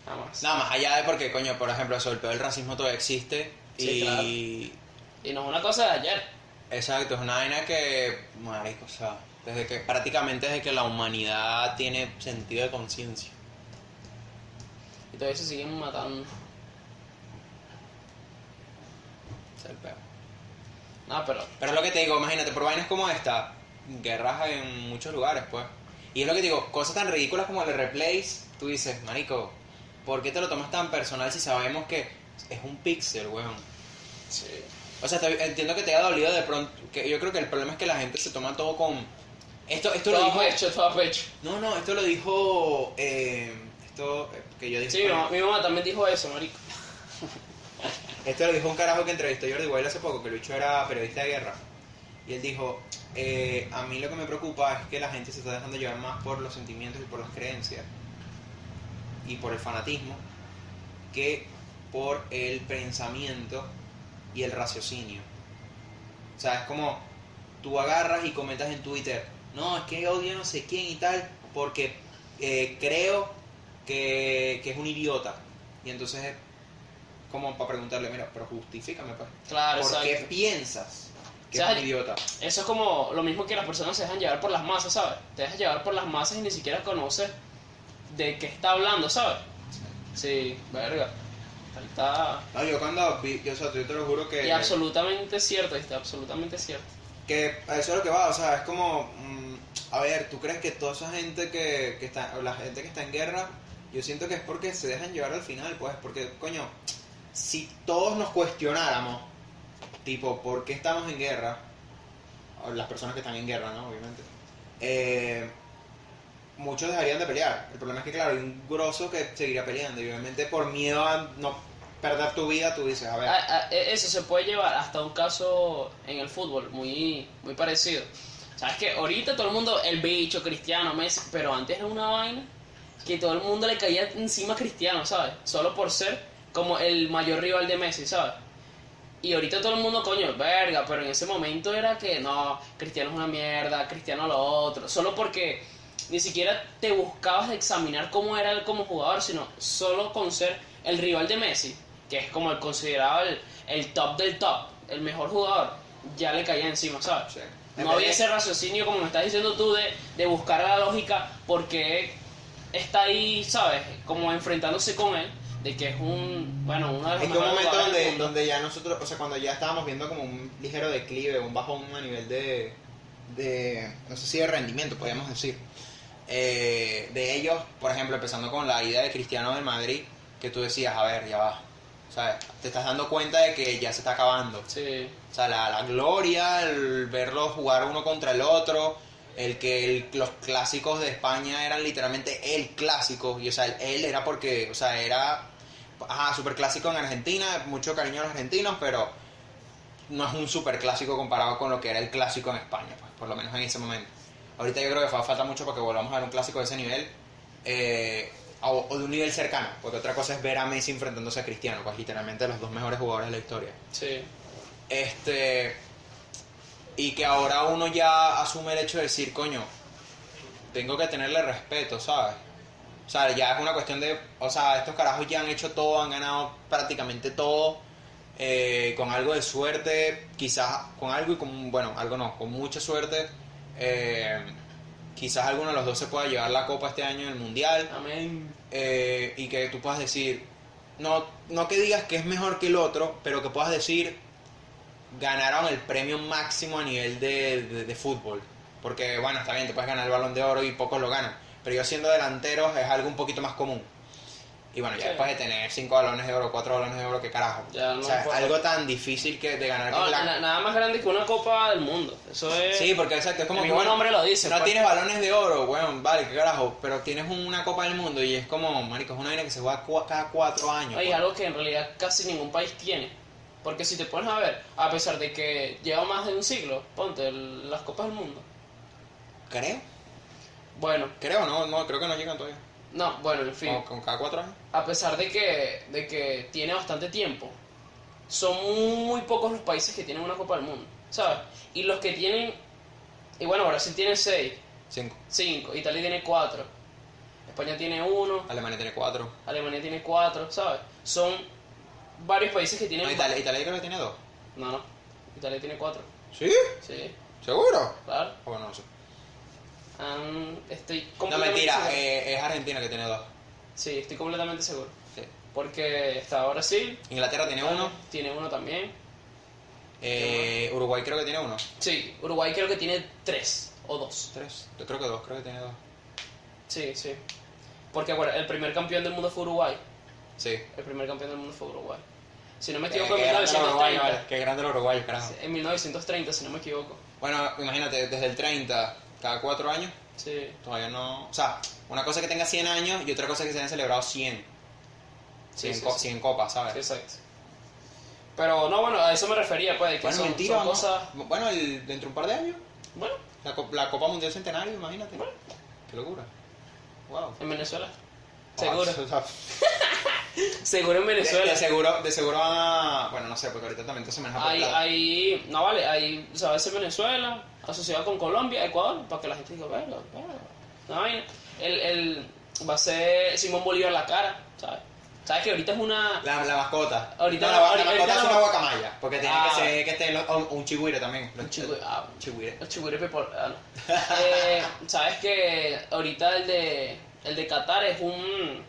nada más. Nada más allá de porque, coño, por ejemplo, eso, el peor del racismo todavía existe. Sí, y. claro. Y no es una cosa de ayer. Exacto, es una vaina que. Marico, o sea, desde que. Prácticamente desde que la humanidad tiene sentido de conciencia. Y todavía se siguen matando. Es el peor. No, pero Pero es lo que te digo, imagínate, por vainas como esta, guerras en muchos lugares, pues. Y es lo que te digo, cosas tan ridículas como el replace, tú dices, marico, ¿por qué te lo tomas tan personal si sabemos que es un píxel, weón? sí. O sea, te- entiendo que te haya dolido de pronto, que yo creo que el problema es que la gente se toma todo con... Esto, esto lo todo dijo... a pecho, todo pecho. No, no, esto lo dijo... eh, esto que yo dije... Sí, mi mamá, mi mamá también dijo eso, marico. Esto lo dijo un carajo que entrevistó a Jordi Wild hace poco, que el bicho era periodista de guerra. Y él dijo, eh, a mí lo que me preocupa es que la gente se está dejando llevar más por los sentimientos y por las creencias y por el fanatismo que por el pensamiento y el raciocinio. O sea, es como tú agarras y comentas en Twitter, no, es que odio a no sé quién y tal, porque eh, creo que, que es un idiota. Y entonces es como para preguntarle, mira, pero justifícame, pues. Claro, ¿Por qué piensas que O sea, es un idiota? Eso es como lo mismo que las personas se dejan llevar por las masas, ¿sabes? Te dejas llevar por las masas y ni siquiera conoces de qué está hablando, ¿sabes? Sí, verga. Ahí está. No, yo cuando vi, yo, o sea, yo te lo juro que... Y absolutamente cierto, está absolutamente cierto. Que a eso es lo que va, o sea, es como, mm, a ver, ¿tú crees que toda esa gente que, que está, la gente que está en guerra, yo siento que es porque se dejan llevar al final, pues, porque, coño, si todos nos cuestionáramos, tipo, ¿por qué estamos en guerra? O las personas que están en guerra, ¿no? Obviamente. Eh, muchos dejarían de pelear. El problema es que, claro, hay un grosso que seguiría peleando y obviamente por miedo a no perder tu vida, tú dices, a ver, Ah, ah, e- Eso se puede llevar hasta un caso en el fútbol muy, muy parecido. Sabes que ahorita todo el mundo, el bicho, Cristiano, Messi, pero antes era una vaina que todo el mundo le caía encima a Cristiano, ¿sabes? Solo por ser como el mayor rival de Messi, ¿sabes? Y ahorita todo el mundo, coño, verga, pero en ese momento era que no, Cristiano es una mierda, Cristiano lo otro, solo porque ni siquiera te buscabas de examinar cómo era él como jugador, sino solo con ser el rival de Messi, que es como el considerado el, el top del top, el mejor jugador. ya le caía encima, ¿sabes? Sí. No había ese raciocinio, como me estás diciendo tú, de, de buscar la lógica, porque está ahí, ¿sabes? Como enfrentándose con él, de que es un, bueno, uno de los Es que un momento donde, donde ya nosotros, o sea, cuando ya estábamos viendo como un ligero declive, un bajón a nivel de, de no sé si de rendimiento, podríamos decir, eh, de ellos, por ejemplo, empezando con la ida de Cristiano del Madrid, que tú decías, a ver, ya va, ¿sabes? Te estás dando cuenta de que ya se está acabando. Sí, O sea, la, la gloria, el verlos jugar uno contra el otro, el que el- los clásicos de España eran literalmente el clásico, y o sea, el, él era porque, o sea, era, ajá, super clásico en Argentina, mucho cariño a los argentinos, pero no es un super clásico comparado con lo que era el clásico en España, pues, por lo menos en ese momento. Ahorita yo creo que fa- falta mucho para que volvamos a ver un clásico de ese nivel, eh, o, o de un nivel cercano, porque otra cosa es ver a Messi enfrentándose a Cristiano, pues literalmente los dos mejores jugadores de la historia. sí. Este. Y que ahora uno ya asume el hecho de decir, coño, tengo que tenerle respeto, ¿sabes? O sea, ya es una cuestión de. O sea, estos carajos ya han hecho todo, han ganado prácticamente todo. eh, con algo de suerte, quizás con algo y con. Bueno, algo no, con mucha suerte. Eh, quizás alguno de los dos se pueda llevar la copa este año en el mundial Amén. eh, y que tú puedas decir, no, no que digas que es mejor que el otro, pero que puedas decir, ganaron el premio máximo a nivel de, de- de fútbol. Porque, bueno, está bien, te puedes ganar el balón de oro y pocos lo ganan, pero yo siendo delanteros es algo un poquito más común. Y bueno, ya Sí. después de tener cinco balones de oro, cuatro balones de oro, qué carajo. No o sea, algo tan difícil que de ganar No, que la- na- nada más grande que una copa del mundo. Eso es. Sí, porque exacto, es como el que bueno, nombre lo dice. no pues. tienes balones de oro, weón, vale, qué carajo, pero tienes una Copa del Mundo y es como, marico, es una vaina que se juega cada cuatro años. Oye, pues. algo que en realidad casi ningún país tiene. Porque si te pones a ver, a pesar de que lleva más de un siglo, ponte el- las copas del mundo. Creo, Bueno, creo, no, no, creo que no llegan todavía. No, bueno, en fin. Con cada cuatro años. A pesar de que, de que tiene bastante tiempo, son muy pocos los países que tienen una copa del mundo, ¿sabes? Y los que tienen, y bueno, Brasil tiene 6, Cinco. 5, Italia tiene 4, España tiene 1, Alemania tiene cuatro. Alemania tiene 4, ¿sabes? Son varios países que tienen... No, Italia, Italia creo que tiene dos. No, no, Italia tiene 4, ¿Sí? sí, ¿Seguro? claro. O bueno, no sé. Am, estoy No, mentira, eh, es Argentina que tiene dos. Sí, estoy completamente seguro. Sí. Porque está Brasil, Inglaterra tiene uno. tiene uno también. Eh, Uruguay creo que tiene uno. Sí, Uruguay creo que tiene 3 o 2. Tres. Yo creo que dos, creo que tiene dos. Sí, sí. Porque bueno, el primer campeón del mundo fue Uruguay. Sí. El primer campeón del mundo fue Uruguay. Si no me Qué, equivoco, qué en grande los uruguayos, 1930. vale. Qué grande los uruguayos, carajo. En 1930, si no me equivoco. Bueno, imagínate, desde el 30, cada cuatro años, Sí. todavía no... O sea, una cosa es que tenga 100 años y otra cosa es que se hayan celebrado 100. Sí, 100, sí, co- sí. 100 copas, ¿sabes? Sí, exacto. Pero no, bueno, a eso me refería, pues, de que Bueno, son, mentira, son cosas... Bueno, el- dentro de un par de años, Bueno, la, la Copa Mundial Centenario, imagínate. Qué locura. Wow. en Venezuela. Ah, Seguro. Seguro en de, Venezuela. de seguro, de seguro van a... Bueno, no sé, porque ahorita también se maneja Hay, hay, no vale, hay, o sea, a veces Venezuela, asociado con Colombia, Ecuador, para que la gente diga, verga, verga, no vaina. El, el, va a ser Simón Bolívar la cara, ¿sabes? ¿Sabes que ahorita es una... La, la mascota. Ahorita no, la- mascota es una guacamaya. Porque tiene Ah. que ser que esté los- o un chigüire también. Un chigüire, ah, Chigüire. El chigüire people, ah, no. Eh, ¿Sabes que ahorita el de, el de Qatar es un...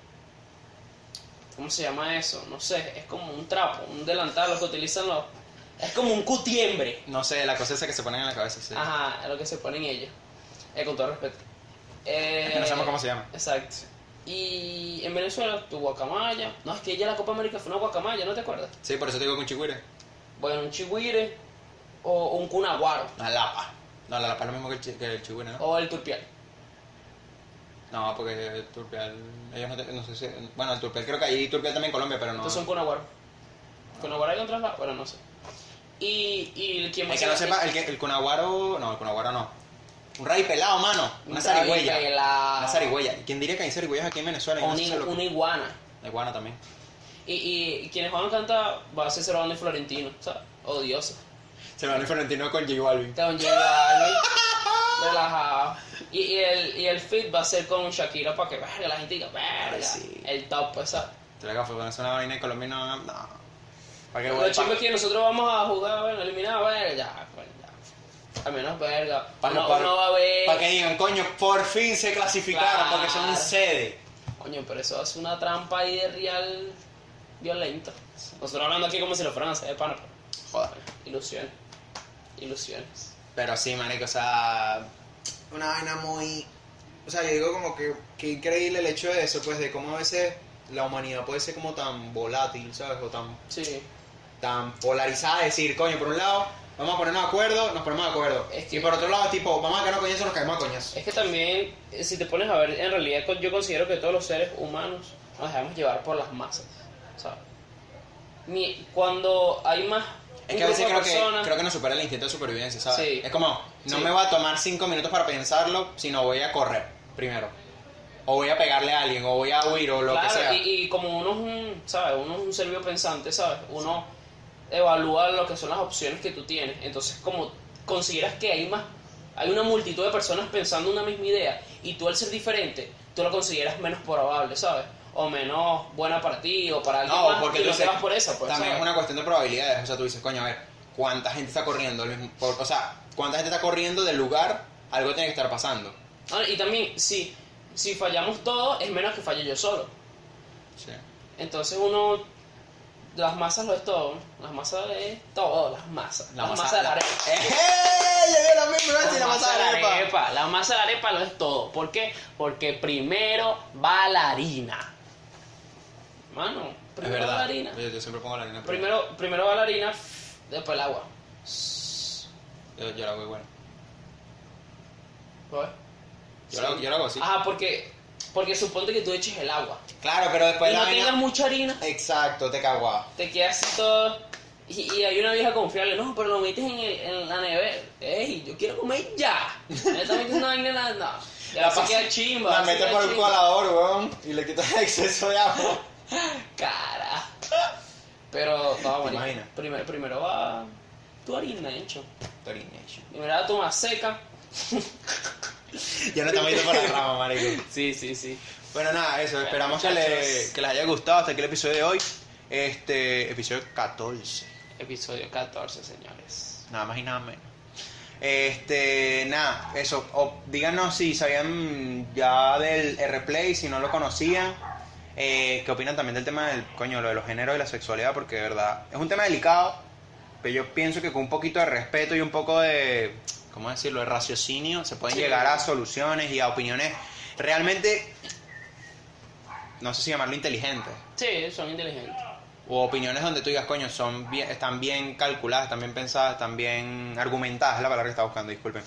¿Cómo se llama eso? No sé, es como un trapo, un delantal, lo que utilizan los... Es como un cutiembre. No sé, la cosa esa que se ponen en la cabeza, sí. Ajá, es lo que se ponen ellos. Eh, con todo respeto. Eh, Es que no sabemos cómo se llama. Exacto. Y en Venezuela tu guacamaya. No, es que ya la Copa América fue una guacamaya, ¿no te acuerdas? Sí, por eso te digo con chigüire. Bueno, un chigüire o un cunaguaro Una lapa. No, la lapa es lo mismo que el, chi- que el chigüire, ¿no? o el turpial. No, porque el turpial... Ellos no, te- no sé si... Bueno, el turpial creo que hay turpial también en Colombia, pero no... Entonces son cunaguaro. Cunaguaro hay en otras lados, bueno, no sé. Y, y el quien El que no sepa, el, que, el cunaguaro... No, el cunaguaro no. Un rey pelado, mano. Una zarigüeya. Una zarigüeya. ¿Quién diría que hay zarigüeyas aquí en Venezuela? Y no Una, una iguana. La iguana también. Y, y, y quienes van a cantar va a ser Cervando y Florentino, ¿sabes? Odioso. Se van a Florentino con J Balvin. Don J Balvin, relajado. Y, y el, y el fit va a ser con Shakira para que verga, la gente diga, verga, sí. el top, pues, ¿sabes? Te la fue ponerse una vaina en Colombia y no... no. Para que Lo vuelva- chimbo es que nosotros vamos a jugar, bueno, eliminar, verga, ya, pues ya. Al menos verga. Para- no, para- no va a ver. Para que digan, coño, por fin se clasificaron Claro. porque son un sede. Coño, pero eso es una trampa ahí de real violenta. Nosotros hablando aquí como si lo fueran a hacer de pana. pero, Joder. Ilusiones. Ilusiones. Pero sí, marico, o sea, una vaina muy... O sea, yo digo como que, que increíble el hecho de eso, pues, de cómo a veces la humanidad puede ser como tan volátil, ¿sabes? O tan, Sí. Tan polarizada, decir, coño, por un lado, vamos a ponernos de acuerdo, nos ponemos de acuerdo. Es que- Y por otro lado, tipo, vamos a caernos coñazo, nos caemos a coñazo. Es que también, si te pones a ver, en realidad yo considero que todos los seres humanos nos dejamos llevar por las masas. ¿sabes? Ni, cuando hay más. Es que a veces creo que, creo que nos supera el instinto de supervivencia, ¿sabes? Sí. Es como, no Sí. me voy a tomar cinco minutos para pensarlo, sino voy a correr primero. O voy a pegarle a alguien, o voy a huir, o lo Claro, que sea. Y, y como uno es un, ¿sabes? Uno es un ser pensante, ¿sabes? Uno evalúa lo que son las opciones que tú tienes. Entonces, como consideras que hay más, hay una multitud de personas pensando una misma idea, y tú al ser diferente, tú lo consideras menos probable, ¿sabes? O menos buena para ti, o para alguien No, más, porque tú dices, vas por esa, pues, también ¿sabes? es una cuestión de probabilidades. O sea, tú dices, coño, a ver, ¿cuánta gente está corriendo? o sea, ¿cuánta gente está corriendo del lugar? Algo tiene que estar pasando. Ah, y también, si, si fallamos todos, es menos que falle yo solo. Sí. Entonces uno, las masas lo es todo, ¿no? las masas es todo, las masas. La las masa- masas de la la- arepa. ¡Eh! Ya vio lo mismo, iba a decir la masa de la arepa. arepa. La masa de la arepa lo es todo. ¿Por qué? Porque primero va la harina. Mano, Es primero va la harina. Yo, yo siempre pongo la harina Primero, primero va la harina, después el agua. Yo, yo lo hago igual. ¿Pues? Yo, yo lo hago así. Ajá, porque, porque suponte que tú eches el agua. Claro, pero después y la no vaina- tengas mucha harina, Exacto, te cago. te queda así todo. Y, y hay una vieja confiable, no, pero lo metes en, el, en la nevera. Ey, yo quiero comer ya. Me está metiendo una vaina en la. No. Ya se queda chimba. La metes queda por el chimba. colador, weón, y le quitas el exceso de agua. Cara. Pero, no, bueno. imaginas? Primero, primero va tu harina, hecho. Torination. Primero va tu más seca. Ya no estamos yendo por la rama, marico. Sí, sí, sí. Bueno, nada, eso. Bueno, Esperamos que, le- que les haya gustado hasta aquí el episodio de hoy. Este, episodio 14. Episodio 14, señores. Nada más y nada menos. Este, nada, eso. O, díganos si sabían ya del R-Play, si no lo conocían. Eh, ¿Qué opinan también del tema del coño, lo de los géneros y la sexualidad? Porque de verdad es un tema delicado, pero yo pienso que con un poquito de respeto y un poco de, ¿cómo decirlo?, de raciocinio se pueden llegar a soluciones y a opiniones realmente, no sé si llamarlo inteligentes. Sí, son inteligentes. O opiniones donde tú digas, coño, son bien, están bien calculadas, están bien pensadas, están bien argumentadas, es la palabra que estaba buscando, disculpen.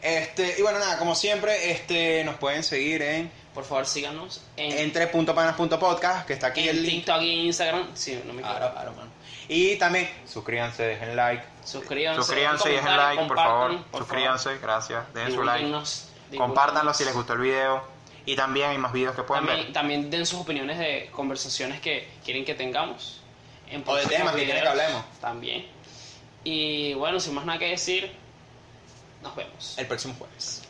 Este, y bueno, nada, como siempre, este, nos pueden seguir en Por favor, síganos en, entre.panas.podcast, que está aquí en el link. TikTok y Instagram. Sí, no me equivoco. Claro, claro, mano. Y también, suscríbanse, dejen like. Suscríbanse. Suscríbanse y dejen like, por favor. por Suscríbanse, gracias. Dejen su like. Compártanlo si les gustó el video. Y también hay más videos que pueden También, ver. también den sus opiniones de conversaciones que quieren que tengamos. En O de temas que quieren que hablemos. También. Y bueno, sin más nada que decir, nos vemos. El próximo jueves.